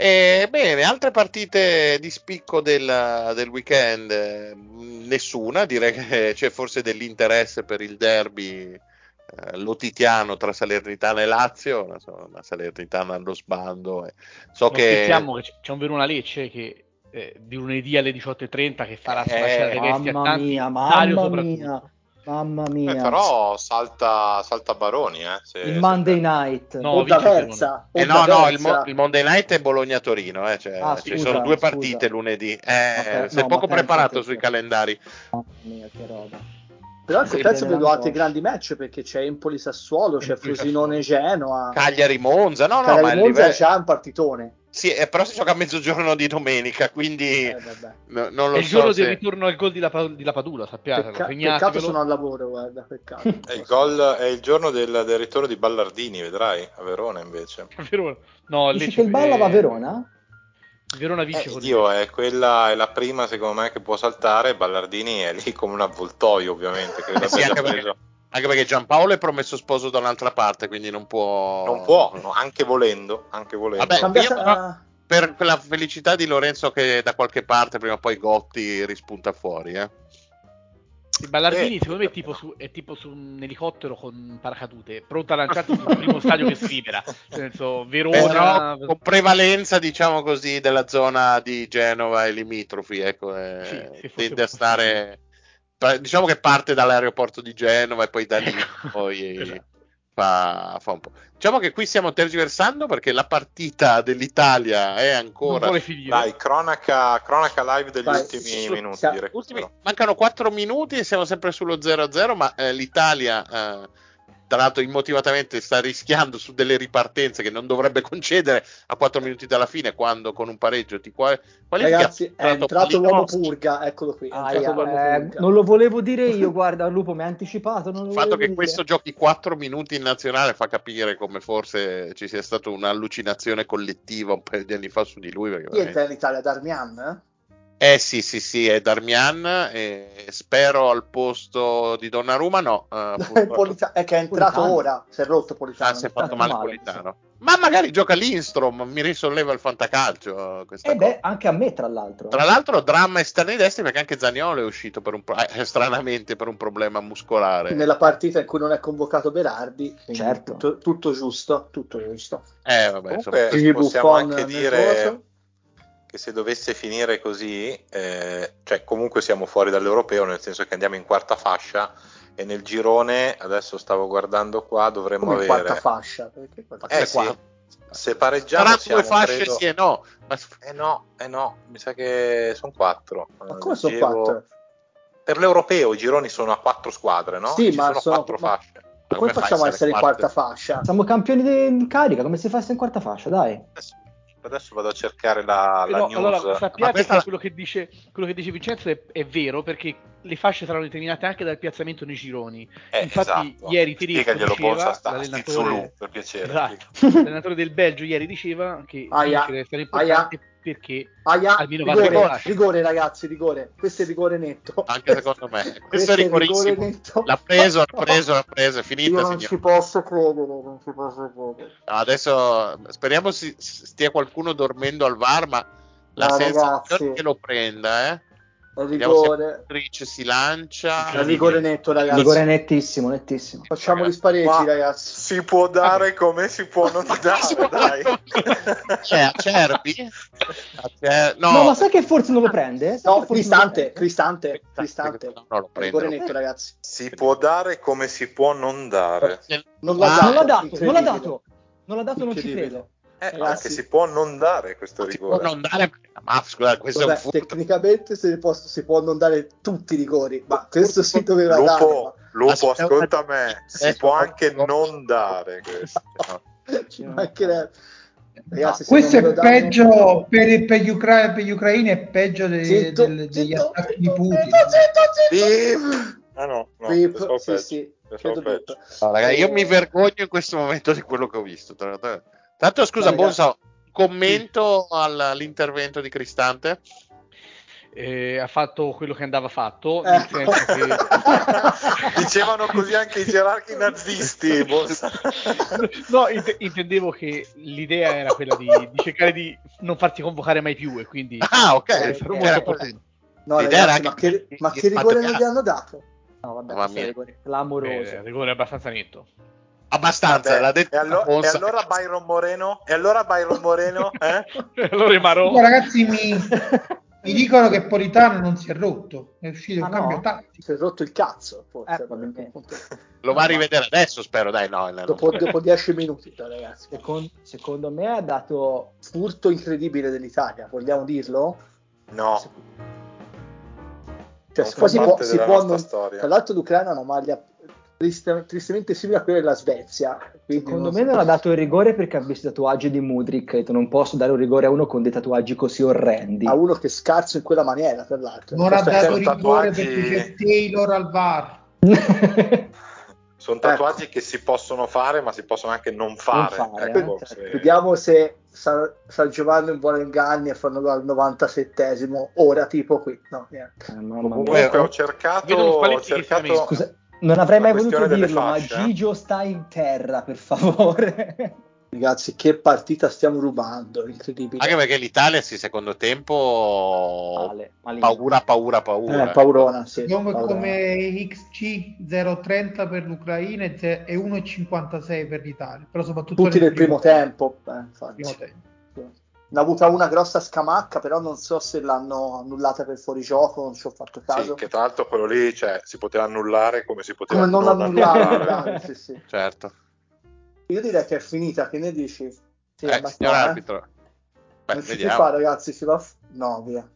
E, bene, altre partite di spicco del, del weekend, eh, nessuna, direi che c'è forse dell'interesse per il derby eh, lotitiano tra Salernitana e Lazio, una, una Salernitana allo sbando. eh. So Non che che c'è- un Verona Lecce che eh, di lunedì alle 18.30 che farà Eh, sfasciare le vesti a mamma tanti, mia, mamma mia, mamma Eh, mia. però salta, salta Baroni, eh, se- il se- Monday night. No, o da Versa. Eh no, no, il. Mo- il Monday Night è Bologna-Torino, eh, cioè, Ah, ci scusa, sono due scusa. partite lunedì. Eh, Ok, sei no, poco preparato sui che- calendari. Mamma mia, che roba. Però ecco, Sì, penso bene, vedo altri grandi match perché c'è Empoli-Sassuolo, c'è Empoli-Sassuolo. Frosinone-Genoa. Cagliari-Monza, no, no, Cagliari ma il Monza livello... è già un partitone. Sì, eh, però si gioca a mezzogiorno di domenica, quindi Eh, no- non È lo il so giorno se... del ritorno al gol di, Lapa- di Lapadula, sappiatelo. Pecca- segnatevelo. peccato sono al lavoro, guarda, peccato. È il, gol, è il giorno del, del ritorno di Ballardini, vedrai, a Verona invece. Verona. No, Dici che il Balla eh, va a Verona? Verona vince Eh, con Dio, è quella è la prima secondo me che può saltare. Ballardini è lì come un avvoltoio, ovviamente. Credo Eh sì, abbia anche già perché- preso. Anche perché Giampaolo è promesso sposo da un'altra parte, quindi non può... Non può, no, anche volendo, anche volendo. Vabbè, Cambiata- io per la felicità di Lorenzo che da qualche parte prima o poi Gotti rispunta fuori, eh. Il Ballardini, Eh, secondo me, è tipo, su, è tipo su un elicottero con paracadute, pronto a lanciarsi sul primo stadio che si libera. Nel senso, Verona. Però con prevalenza, diciamo così, della zona di Genova e limitrofi, ecco, eh, Sì, tende a stare... Diciamo che parte dall'aeroporto di Genova e poi da lì poi Esatto. fa, fa un po'. Diciamo che qui stiamo tergiversando perché la partita dell'Italia è non ancora... vuole finire. Dai, cronaca, cronaca live degli Vai, ultimi su- minuti. Ultimi- mancano 4 minuti e siamo sempre sullo 0-0, ma eh, l'Italia, eh, tra l'altro, immotivatamente sta rischiando su delle ripartenze che non dovrebbe concedere a 4 minuti dalla fine, quando con un pareggio ti qua- qualifica. Ragazzi, è entrato l'uomo purga, eccolo qui. Aia, l'uomo eh, non lo volevo dire io, guarda, Lupo mi ha anticipato. Non lo Il fatto che dire. questo giochi 4 minuti in nazionale fa capire come forse ci sia stata un'allucinazione collettiva un paio di anni fa su di lui. perché Chi entra veramente- in Italia? Darmian? eh? Eh sì, sì, sì, è Darmian. E spero al posto di Donnarumma. No, eh, Polita- è che è entrato Politano. ora, si è rotto Politano. Ah, si è fatto male male, Politano. Ma magari gioca l'Instrom, mi risolleva il fantacalcio. Questa Eh cosa. beh, anche a me, tra l'altro. Tra l'altro, dramma esterni destri perché anche Zaniolo è uscito per un pro- eh, stranamente per un problema muscolare. Nella partita in cui non è convocato Berardi, Certo. tutto, tutto giusto, tutto giusto. Eh, vabbè, Comunque, insomma. Possiamo anche dire coso. Che se dovesse finire così, eh, cioè comunque siamo fuori dall'europeo, nel senso che andiamo in quarta fascia e nel girone, adesso stavo guardando qua, dovremmo Come avere... quarta fascia. Perché quarta Eh fascia? sì, se pareggiamo Sarà siamo, due fasce, credo- sì e no. Ma- Eh no, eh no, mi sa che sono quattro. Ma Eh, come sono leggevo- quattro? Per l'europeo i gironi sono a quattro squadre, no? Sì, Ci ma sono sono- quattro ma- fasce. Come fai facciamo a essere in quarta fascia? Siamo campioni di carica, come si fa a essere in quarta fascia, dai. Adesso, vado a cercare la, la Però, news. allora, sappiate questa- che quello che, dice, quello che dice Vincenzo è, è vero perché le fasce saranno determinate anche dal piazzamento nei gironi. Eh, Infatti, esatto. ieri Tedesco diceva, sta, l'allenatore- Zulu, per piacere. Esatto. L'allenatore del Belgio ieri diceva che Aia, stato importante perché Aia, almeno vado rigore, rigore, ragazzi, rigore. Questo è rigore netto. Anche secondo me. Questo Questo è rigorissimo. netto. L'ha preso, l'ha preso, l'ha preso, è Io finita, non signore. ci posso credere, non ci posso credere. Adesso speriamo si, stia qualcuno dormendo al VAR, ma la No, sensazione ragazzi. che lo prenda, eh. Rigore. Modric si lancia. È rigore netto, ragazzi. Rigore nettissimo, nettissimo. Facciamo gli spareggi, ragazzi. si può dare come si può non Si può dare, dai. C'è Acerbi? Acer- no, No, ma sai che forse non lo prende? Sai No, Cristante, non lo prende? Cristante, Cristante. No, no, lo Rigore prende. netto, ragazzi. Si può dare come si può non dare. Non l'ha Ah, dato. Non l'ha dato, non l'ha dato. Non l'ha dato, non ci credo. Eh, Ragazzi. anche si può non dare questo Si può rigore. non dare, ma scusa, questo è Vabbè, un furto. tecnicamente se ne può- si può non dare tutti i rigori, ma questo si doveva dare. Lupo, Lupo, ascolta me, si può anche non dare questo. ma Ci mancherebbe. Ragazzi, se Questo è lo danno- peggio per, per gli, ucra- per gli ucraini, è peggio de- Zitto, del- degli zitto, attacchi zitto, di Putin. zitto, zitto, Beep. Ah no, no, Beep, sì, peggio, sì, peggio. No, ragazzi, io Eh, mi vergogno in questo momento di quello che ho visto. tra l'altro. Tanto scusa. Bonsa, commento al- all'intervento di Cristante. Eh, ha fatto quello che andava fatto, Eh. nel senso che Dicevano così anche i gerarchi nazisti. No, int- intendevo che l'idea era quella di, di cercare di non farti convocare mai più e quindi Ah, ok. Eh, sarò eh. No, L'idea era ragazzi, ma anche che, ma che rigore non gli hanno dato? No, vabbè, rigore clamoroso. Eh, rigore abbastanza netto. Abbastanza, Vabbè, l'ha detto e, allo- e allora Byron Moreno? E allora Byron Moreno? Eh? allora è Marò. Comunque, ragazzi, mi, mi dicono che Politano non si è rotto, è uscito Ah, un cambio no? tattico. Si è rotto il cazzo, forse. Eh, appunto- Lo va a rivedere adesso, spero. Dai, no. no, dopo, no. dopo dieci minuti, ragazzi. Secondo, secondo me ha dato Furto incredibile dell'Italia, vogliamo dirlo? No, Cioè, si può, si può non- storia. Tra l'altro l'Ucraina ha una maglia triste- tristemente simile a quella della Svezia. Secondo non me so- non ha dato il rigore perché ha visto i tatuaggi di Mudrik. Detto non posso dare un rigore a uno con dei tatuaggi così orrendi. a uno che scarso in quella maniera, tra l'altro. Non ha dato sono rigore tatuaggi- perché c'è Taylor al VAR. sono tatuaggi che si possono fare, ma si possono anche non fare. fare, ecco, eh, se-. Vediamo se San, San Giovanni vuole inganni e fanno al 97esimo, ora tipo qui. No, niente. Eh, Comunque ho cercato, ho cercato Scusa, non avrei mai voluto dirlo, ma eh. Gigio sta in terra, per favore. Ragazzi, che partita stiamo rubando, incredibile. Anche perché l'Italia, sì, secondo tempo, Male, malino. paura, paura, paura. Eh, paurona, sì. Come, paurona. come XG 0,30 per l'Ucraina e ze- e 1,56 per l'Italia, però soprattutto Tutti nel primo tempo. eh, infatti. primo tempo. Ne ha avuta una grossa scamacca, però non so se l'hanno annullata per fuorigioco, non ci ho fatto Sì, caso. che tra l'altro quello lì cioè, si poteva annullare come si poteva Come non non annullare, annullare. sì, sì. Certo. Io direi che è finita, che ne dici? Sì, Eh, abbastanza, signor eh. arbitro. Beh, non si fa, ragazzi, si va... No, via.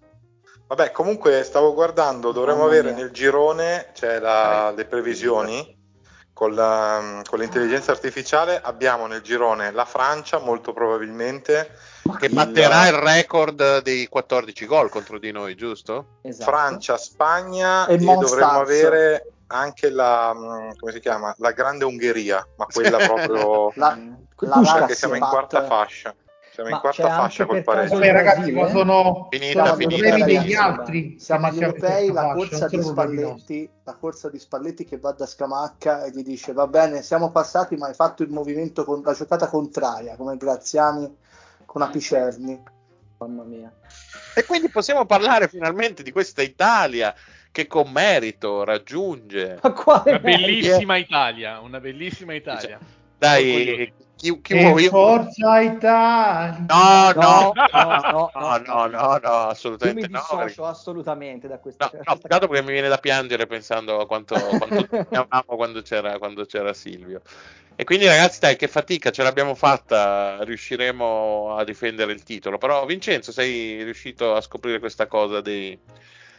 Vabbè, comunque stavo guardando, dovremmo avere nel girone c'è la- le previsioni con, la- con l'intelligenza artificiale. Abbiamo nel girone la Francia, molto probabilmente, Che batterà il record dei 14 gol contro di noi, giusto? Esatto. Francia, Spagna E e, dovremmo avere anche la mh, come si chiama? La grande Ungheria, ma quella proprio La, Mm. la Lazio che siamo in batte- quarta fascia. Siamo in Ma quarta c'è fascia col pareggio. Vabbè, ragazzi, ma sono, Finita, sono finita, degli altri. Siamo agli in europei, la corsa di. Spalletti, la corsa di Spalletti che va da Scamacca e gli dice va bene, siamo passati ma hai fatto il movimento con la giocata contraria come Graziani con Apicerni. Mamma mia. E quindi possiamo parlare finalmente di questa Italia che con merito raggiunge. Ma quale Una bellissima Italia, una bellissima Italia. Dai, chi, chi vuoi? Forza Italia! No, no, No, no, no, no, no, no, Io mi assolutamente no. dissocio perché- assolutamente da questa No, no, peccato perché mi viene da piangere pensando a quanto, quanto amavamo quando c'era, quando c'era Silvio. E quindi ragazzi, dai, che fatica, ce l'abbiamo fatta, riusciremo a difendere il titolo. Però Vincenzo, sei riuscito a scoprire questa cosa dei...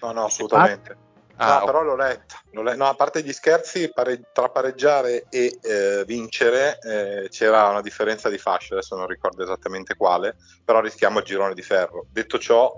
No, no, assolutamente. Ah, no, però l'ho letta. l'ho le- no, a parte gli scherzi, pare- tra pareggiare e eh, vincere eh, c'era una differenza di fascia, adesso non ricordo esattamente quale, però rischiamo il girone di ferro. Detto ciò,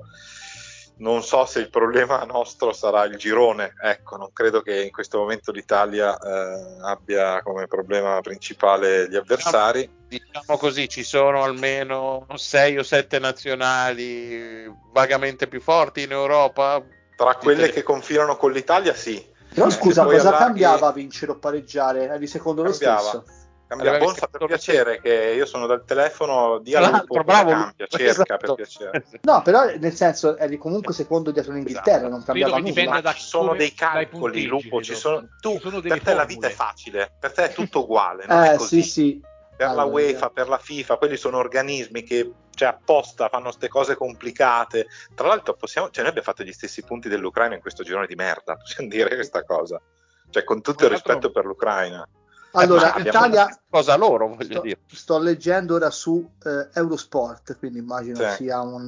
non so se il problema nostro sarà il girone, ecco, non credo che in questo momento l'Italia eh, abbia come problema principale gli avversari. diciamo così, ci sono almeno 6 o 7 nazionali vagamente più forti in Europa. Tra quelle che confinano con l'Italia, sì. Però scusa, Se poi cosa cambiava a vincere o pareggiare? Eri secondo lo Cambiava. stesso? Cambia Aveva Bonfa per piacere, che io sono dal telefono di l'altro, bravo, cambia, cerca esatto. per piacere. No, però nel senso eri comunque secondo dietro l'Inghilterra, non cambiava Credo che nulla. da Ma ci sono dei calcoli, Lupo, ci sono... tu, Ci sono per te la vita è formule. facile, per te è tutto uguale, non è Eh, così. sì, sì. Per la Allora, UEFA, per la FIFA, quelli sono organismi che cioè, apposta fanno queste cose complicate. Tra l'altro, possiamo, cioè, noi abbiamo fatto gli stessi punti dell'Ucraina in questo girone di merda, possiamo dire questa cosa. Cioè, con tutto il rispetto per l'Ucraina. Allora, Ma abbiamo- Italia, Cosa loro, voglio sto, dire. sto leggendo ora su eh, Eurosport, quindi immagino Sì. sia un,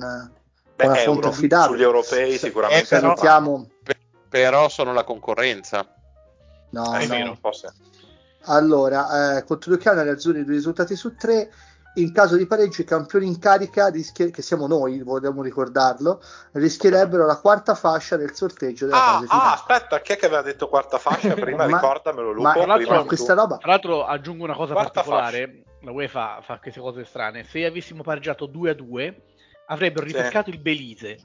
Beh, una euro, fonte affidabile. sugli europei sicuramente. Eh, però- Salutiamo. Però sono la concorrenza. No, Eh, è no. vero. sì. Allora, eh, contro i Canari azzurri due risultati su tre. In caso di pareggio, i campioni in carica, rischie- che siamo noi, vogliamo ricordarlo, rischierebbero la quarta fascia del sorteggio della Ah, fase ah, finale. aspetta, chi è che aveva detto quarta fascia prima? Ma- Ricordamelo, Lupo. ma tra l'altro- tu. questa roba Tra l'altro aggiungo una cosa Quarta particolare, la UEFA fa queste cose strane, se avessimo pareggiato 2 a 2 avrebbero Sì. ripescato il Belize.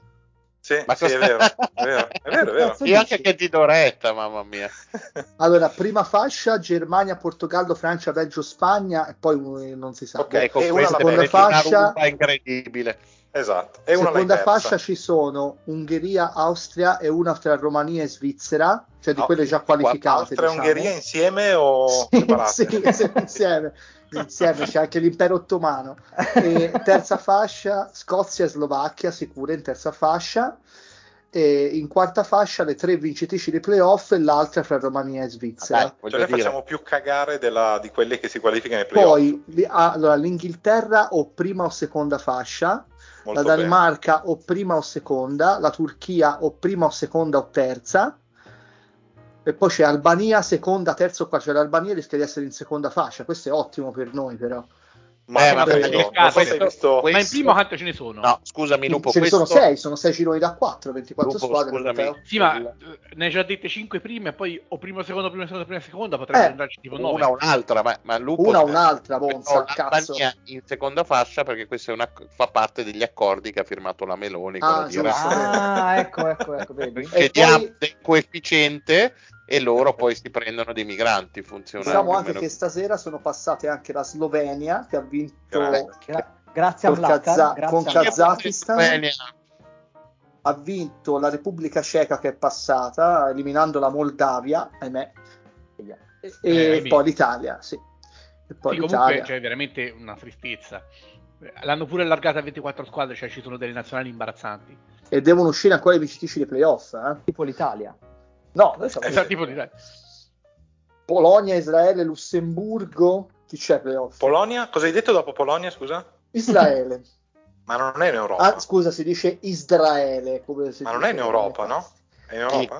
Sì, Ma sì, è vero, è vero, è vero, è vero. Io anche che ti do retta, mamma mia. Allora, prima fascia Germania, Portogallo, Francia, Belgio, Spagna e poi eh, non si sa. Ok, Ecco, e una questa la seconda è una fascia- rumba incredibile. Esatto. E una Seconda fascia ci sono Ungheria, Austria e una tra Romania e Svizzera, cioè di No, quelle già qualificate. Austria e diciamo. Ungheria insieme o Sì, separate? sì, sì, insieme, insieme c'è anche l'impero ottomano. E terza fascia Scozia e Slovacchia sicure in terza fascia. E in quarta fascia le tre vincitrici dei playoff e l'altra fra Romania e Svizzera. Dai, Cioè noi dire. facciamo più cagare della- di quelli che si qualificano ai playoff. Poi li- ah, allora, l'Inghilterra o prima o seconda fascia, Molto la Danimarca o prima o seconda, la Turchia o prima o seconda o terza. E poi c'è Albania, seconda, terza o quarta. Cioè l'Albania rischia di essere in seconda fascia. Questo è ottimo per noi, però. Ma, Eh, ma perché se hai visto... questo- Ma in primo quanto ce ne sono? No, scusami Lupo, Ce ne questo... sono sei, sono sei gironi da quattro, 24 Lupo, squadre. scusami. Sì, ma eh, ne hai già dette 5 prime e poi o primo secondo, primo secondo, prima seconda potrebbero Eh, andarci tipo 9. una o un'altra, ma, ma Lupo Una o un'altra, Bonza, cazzo. in seconda fascia perché questo è una- fa parte degli accordi che ha firmato la Meloni con Ah, la dire giusto. Ah, ecco, ecco, ecco, vedi? E chiediamo poi- coefficiente e loro poi si prendono dei migranti funziona Diciamo anche meno che stasera sono passate anche la Slovenia che ha vinto. Gra- grazie a Vlacan, Kazza- grazie con. Kazakistan. Slovenia. ha vinto la Repubblica Ceca che è passata eliminando la Moldavia, ahimè, e, e Eh, ahimè. poi l'Italia, sì. E poi Sì, l'Italia. comunque c'è veramente una tristezza. L'hanno pure allargata a 24 squadre, cioè ci sono delle nazionali imbarazzanti. E devono uscire ancora i vincitrici dei playoff. Eh? tipo l'Italia. No, noi siamo Esatto, tipo di- Polonia, Israele, Lussemburgo. Chi c'è playoff? Polonia? Cosa hai detto dopo Polonia, scusa? Israele. Ma non è in Europa. Ah, scusa, si dice Israele. come si Ma non è in Europa, no? È in Europa?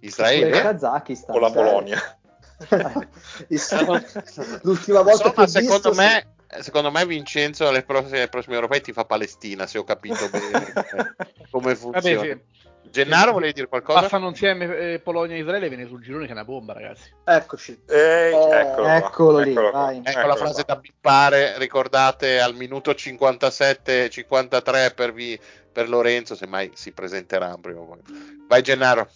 Il Israele Kazakistan. O la Eh. Polonia? L'ultima volta Insomma, che ho secondo visto, me secondo me Vincenzo alle prossime, ai prossimi europei ti fa Palestina se ho capito bene come Vabbè, funziona sì. Gennaro volevi dire qualcosa? Passano insieme eh, Polonia e Israele, viene sul girone che è una bomba, ragazzi. Eccoci. Ehi, Oh, eccolo, eccolo lì, eccolo vai. Ecco la eccolo frase qua. da bippare, ricordate al minuto 57-53 per, vi- per Lorenzo, semmai si presenterà prima o poi. Vai Gennaro.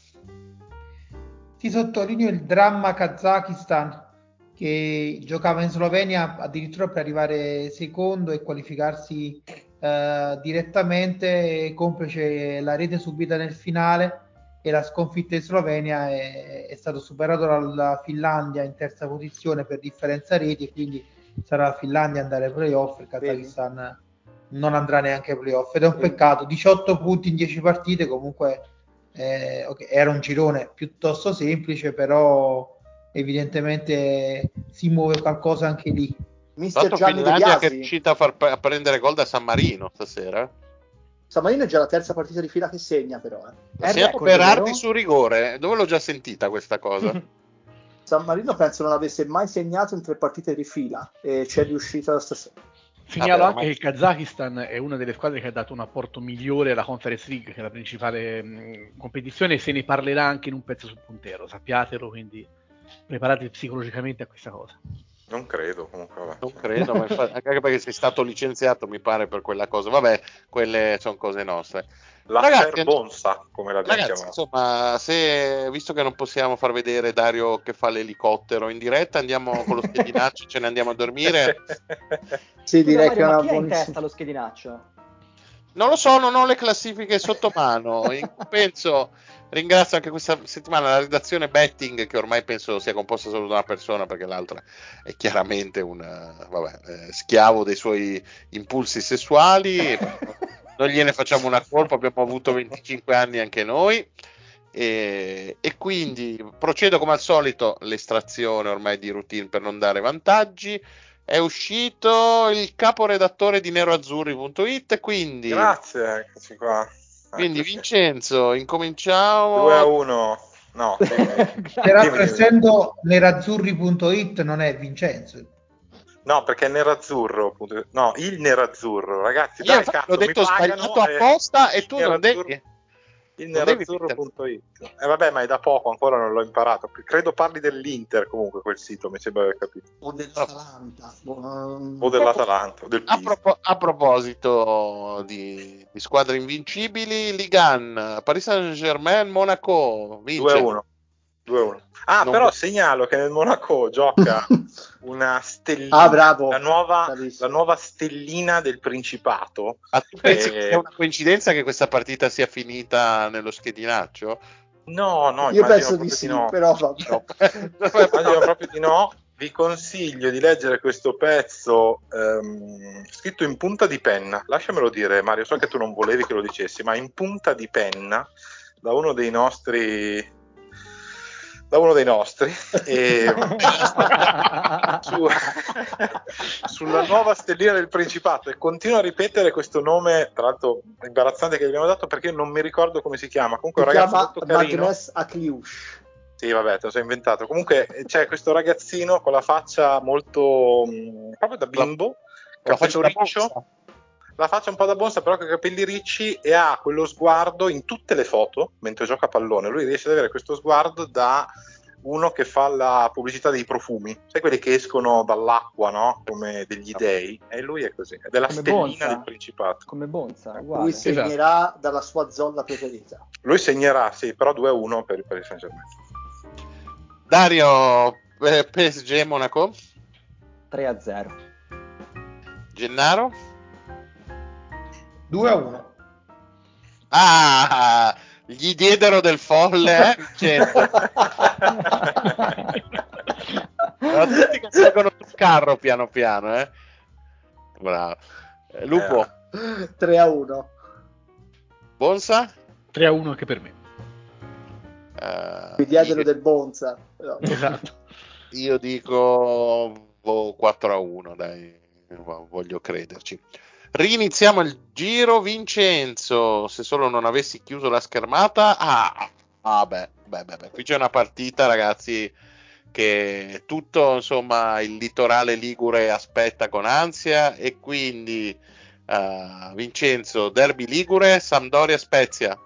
Ti sottolineo il dramma Kazakistan che giocava in Slovenia addirittura per arrivare secondo e qualificarsi eh, direttamente, complice la rete subita nel finale e la sconfitta in Slovenia è, è stato superato dalla Finlandia in terza posizione per differenza reti, quindi sarà la Finlandia ad andare ai playoff, il Kazakistan non andrà neanche ai playoff ed è un Vedi. peccato, 18 punti in 10 partite comunque eh, ok, era un girone piuttosto semplice, però evidentemente si muove qualcosa anche lì. Mister l'altro Gianni De Finlandia che è riuscita a, far, a prendere gol da San Marino stasera. San Marino è già la terza partita di fila che segna, però. Eh. Record, Berardi vero? su rigore. Dove l'ho già sentita questa cosa? San Marino penso non avesse mai segnato in tre partite di fila e ci è riuscita stasera. Segnalo Vabbè, anche che il Kazakistan è una delle squadre che ha dato un apporto migliore alla Conference League, che è la principale mh, competizione, e se ne parlerà anche in un pezzo sul puntero, sappiatelo, quindi preparatevi psicologicamente a questa cosa. Non credo, comunque. Vabbè. Non credo, ma infatti, anche perché sei stato licenziato, mi pare, per quella cosa. Vabbè, quelle sono cose nostre. La Ragazzi, Bonsa, come l'abbiamo Ragazzi, chiamata. insomma, se, visto che non possiamo far vedere Dario che fa l'elicottero in diretta, andiamo con lo schedinaccio, ce ne andiamo a dormire. Sì, Scusa, direi Mario, che è ma una chi ha in buonissima. testa lo schedinaccio? Non lo so, non ho le classifiche sotto mano. In compenso, ringrazio anche questa settimana la redazione Betting, che ormai penso sia composta solo da una persona, perché l'altra è chiaramente un eh, eh, schiavo dei suoi impulsi sessuali. non gliene facciamo una colpa, abbiamo avuto 25 anni anche noi. E, e quindi procedo come al solito l'estrazione ormai di routine per non dare vantaggi. È uscito il caporedattore di neroazzurri.it, quindi, Grazie, eccoci qua. Quindi Eccoci. Vincenzo, incominciamo. 2 a 1. No, essendo nerazzurri.it non è Vincenzo. no, perché è nerazzurro. No, il nerazzurro, ragazzi. Io Dai, cazzo, l'ho mi detto sbagliato apposta e tu non devi. Il nerazzurro.it. Eh vabbè, ma è da poco, ancora non l'ho imparato. Credo parli dell'Inter comunque quel sito, mi sembra di aver capito. O dell'Atalanta. Boh, o dell'Atalanta. Del a, propo- a, proposito di, di, squadre invincibili, Ligan, Paris Saint-Germain, Monaco, vince. 2-1. 2-1. Ah, non però be- segnalo che nel Monaco gioca una stellina, ah, bravo, la, nuova, la, nuova, stellina del Principato. Ma tu pensi eh, che sia una coincidenza che questa partita sia finita nello schedinaccio? No, no, io penso di sì, no. però vabbè. No. proprio di no. Vi consiglio di leggere questo pezzo ehm, scritto in punta di penna. Lasciamelo dire, Mario, so che tu non volevi che lo dicessi, ma in punta di penna da uno dei nostri da uno dei nostri. E, su- sulla nuova stellina del Principato e continuo a ripetere questo nome, tra l'altro imbarazzante che gli abbiamo dato perché non mi ricordo come si chiama. Comunque, Si un ragazzo molto carino. Magnus Akliush. Sì, vabbè, te lo sei inventato. Comunque c'è questo ragazzino con la faccia molto mh, proprio da bimbo, La capello riccio. La faccia un po' da bonsa, però con i capelli ricci e ha quello sguardo in tutte le foto mentre gioca a pallone. Lui riesce ad avere questo sguardo da uno che fa la pubblicità dei profumi, sai quelli che escono dall'acqua, no? Come degli dei, e lui è così, è della Come stellina Bonza. del Principato. Come Bonza, uguale. Lui segnerà dalla sua zolla preferita. Lui segnerà, sì, però 2-1 per il Paris Saint-Germain. Dario, eh, PSG Monaco, 3 a 0. Gennaro. 2 a 1. Ah, gli diedero del folle, eh, Vincenzo. Allora, tutti che salgono sul carro piano piano, eh. Bravo. Eh, Lupo, 3 a 1. Bonsa. 3 a 1 anche per me. Eh, Mi diedero io, del Bonza. No. Esatto. io dico boh, 4 a 1, dai, vo- voglio crederci. Riniziamo il giro, Vincenzo. Se solo non avessi chiuso la schermata. Ah, ah beh, beh, beh, beh. qui c'è una partita, ragazzi, che tutto insomma il litorale ligure aspetta con ansia. E quindi, eh, Vincenzo, Derby Ligure, Sampdoria Spezia.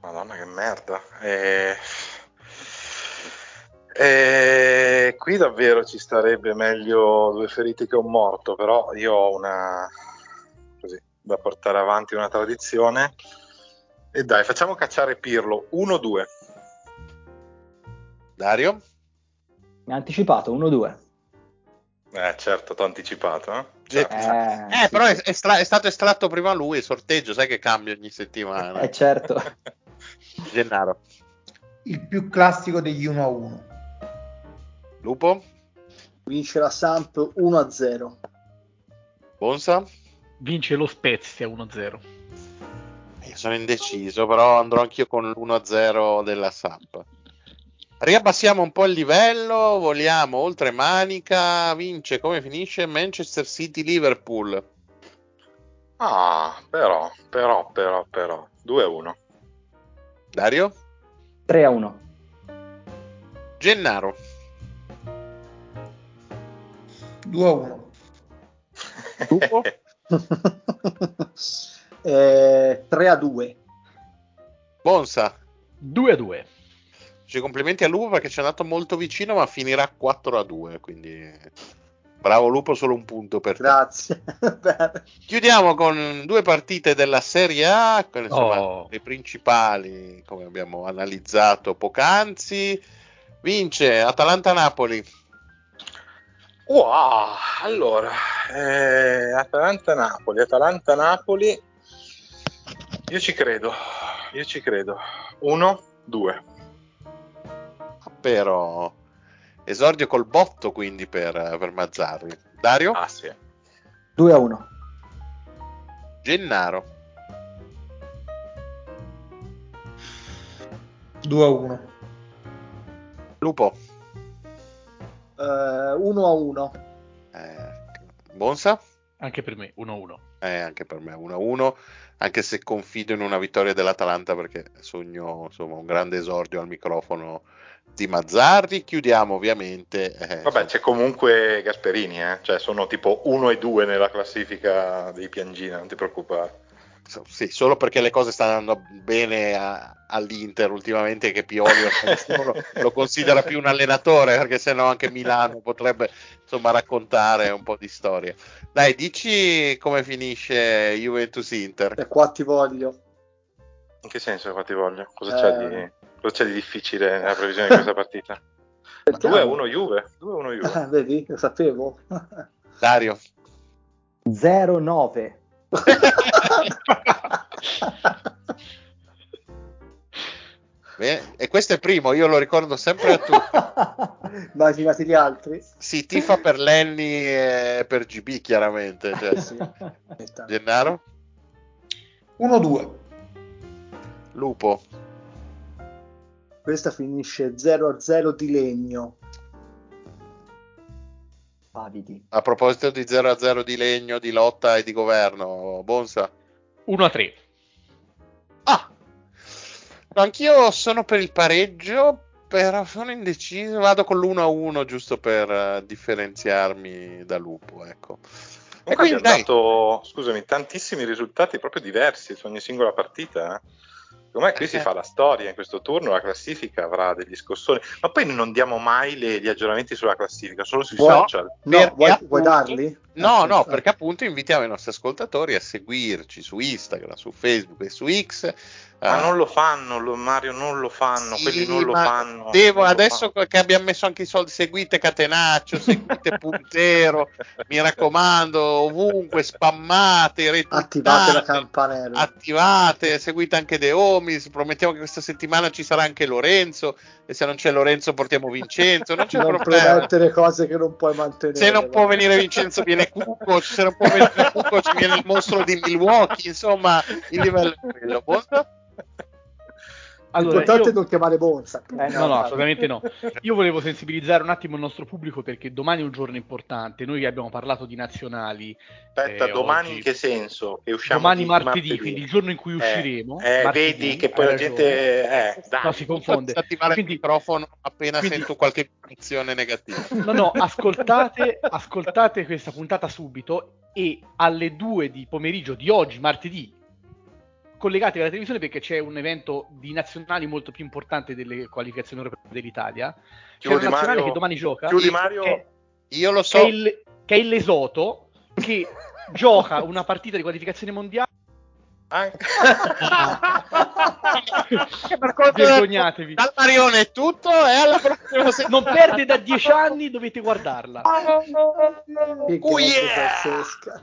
Madonna che merda. Eh, eh, qui davvero ci starebbe meglio due feriti che un morto, però io ho una da portare avanti una tradizione. E dai, facciamo cacciare Pirlo 1-2. Dario? Mi ha anticipato 1-2. Eh, certo, t'ho anticipato. Eh? Certo. Eh, sì, però sì. è, è stra- è stato estratto prima lui, il sorteggio, sai che cambia ogni settimana. Eh, certo. Gennaro. Il più classico degli 1 a 1. Lupo? Vince la Samp 1 a 0. Bonsa? Vince lo Spezia 1-0. Io sono indeciso, però andrò anch'io con l'1-0 della Samp. Riabbassiamo un po' il livello, voliamo oltre manica, vince come finisce Manchester City Liverpool. Ah, però, però, però, però. 2-1. Dario? 3 a 1. Gennaro. 2 a 1. Lupo? eh, 3 a 2. Bonsa. 2 a 2. Cioè, complimenti a Lupo perché ci è andato molto vicino, ma finirà 4 a 2. Quindi Bravo Lupo, solo un punto per te. Grazie. Chiudiamo con due partite della Serie A, quelle, insomma, Oh. le principali, come abbiamo analizzato poc'anzi. Vince Atalanta-Napoli. Wow, allora, eh, Atalanta-Napoli, Atalanta-Napoli, io ci credo, io ci credo. Uno, due. Però esordio col botto quindi per, per Mazzarri. Dario? Ah sì. 2 a 1. Gennaro. 2 a 1. Lupo. Eh, uno a uno. Eh, Bonsa? Anche per me, 1-1. Eh, anche per me 1-1, anche se confido in una vittoria dell'Atalanta perché sogno insomma, un grande esordio al microfono di Mazzarri. Chiudiamo ovviamente. eh, Vabbè, c'è comunque Gasperini, eh? cioè sono tipo 1 e 2 nella classifica dei Piangina, non ti preoccupare. So- Sì, solo perché le cose stanno andando bene a- all'Inter ultimamente che Pioli lo, lo considera più un allenatore perché sennò anche Milano potrebbe insomma raccontare un po' di storia. Dai, dici come finisce Juventus-Inter. E qua ti voglio. In che senso infatti voglio? Cosa, Eh. c'è di, cosa c'è di difficile nella previsione di questa partita? 2 a 1 Juve, 2 a 1 Juve. Ah, vedi, lo sapevo. Dario. 0-9. Bene, E questo è il primo, io lo ricordo sempre a tutti. Immaginati gli altri. Si tifa per Lenny e per GB chiaramente. Cioè, Sì. Gennaro? 1 a 2. Lupo. Questa finisce 0 a 0 di legno. Pavidi. A proposito di 0-0 di legno, di lotta e di governo, Bonsa? 1-3. Ah! Anch'io sono per il pareggio, però sono indeciso. Vado con l'1-1 giusto per eh, differenziarmi da Lupo, ecco. E Comunque quindi abbiamo dai, dato, scusami, tantissimi risultati proprio diversi su ogni singola partita. eh. Secondo me qui si Eh. fa la storia in questo turno, la classifica avrà degli scossoni, ma poi non diamo mai le- gli aggiornamenti sulla classifica, solo sui No. social. No, vuoi, appunto- vuoi darli? No, Ah, no, perché appunto invitiamo i nostri ascoltatori a seguirci su Instagram, su Facebook e su X. Ma Ah, non lo fanno, lo- Mario, non lo fanno, sì, quelli non lo fanno. Devo, non lo adesso fanno. che abbiamo messo anche i soldi, seguite Catenaccio, seguite Puntero, mi raccomando, ovunque, spammate, retweetate, Attivate la campanella. attivate, seguite anche The Homies, promettiamo che questa settimana ci sarà anche Lorenzo e se non c'è Lorenzo portiamo Vincenzo, non c'è non problema. promettere cose che non puoi mantenere. Se non può venire Vincenzo viene Cucco, se non può venire Cucco ci viene il mostro di Milwaukee, insomma il livello è quello. Bonsa? Allora, L'importante io- è non chiamare Bonza. Eh, No, no, dai. assolutamente no. Io volevo sensibilizzare un attimo il nostro pubblico perché domani è un giorno importante. Noi abbiamo parlato di nazionali. Aspetta, eh, domani oggi. in che senso? Che usciamo Domani di martedì, quindi il giorno in cui Eh, usciremo. eh, martedì, vedi che poi la ragione. gente... Eh, dai. No, si confonde. Attivare Quindi- il microfono appena quindi- sento qualche informazione negativa. No, no, ascoltate, ascoltate questa puntata subito e alle 2 di pomeriggio di oggi, martedì, collegatevi alla televisione perché c'è un evento di nazionali molto più importante delle qualificazioni europee dell'Italia. C'è Chiudi, una nazionale Mario. che domani gioca. Chiudi, che- Mario. Che, Io lo che so, è il, che è il Lesoto che gioca una partita di qualificazione mondiale. Anche- Vergognatevi. dal Marione è tutto e alla prossima settimana. Non perde da 10 anni, dovete guardarla. Che Oh, yeah! pazzesca.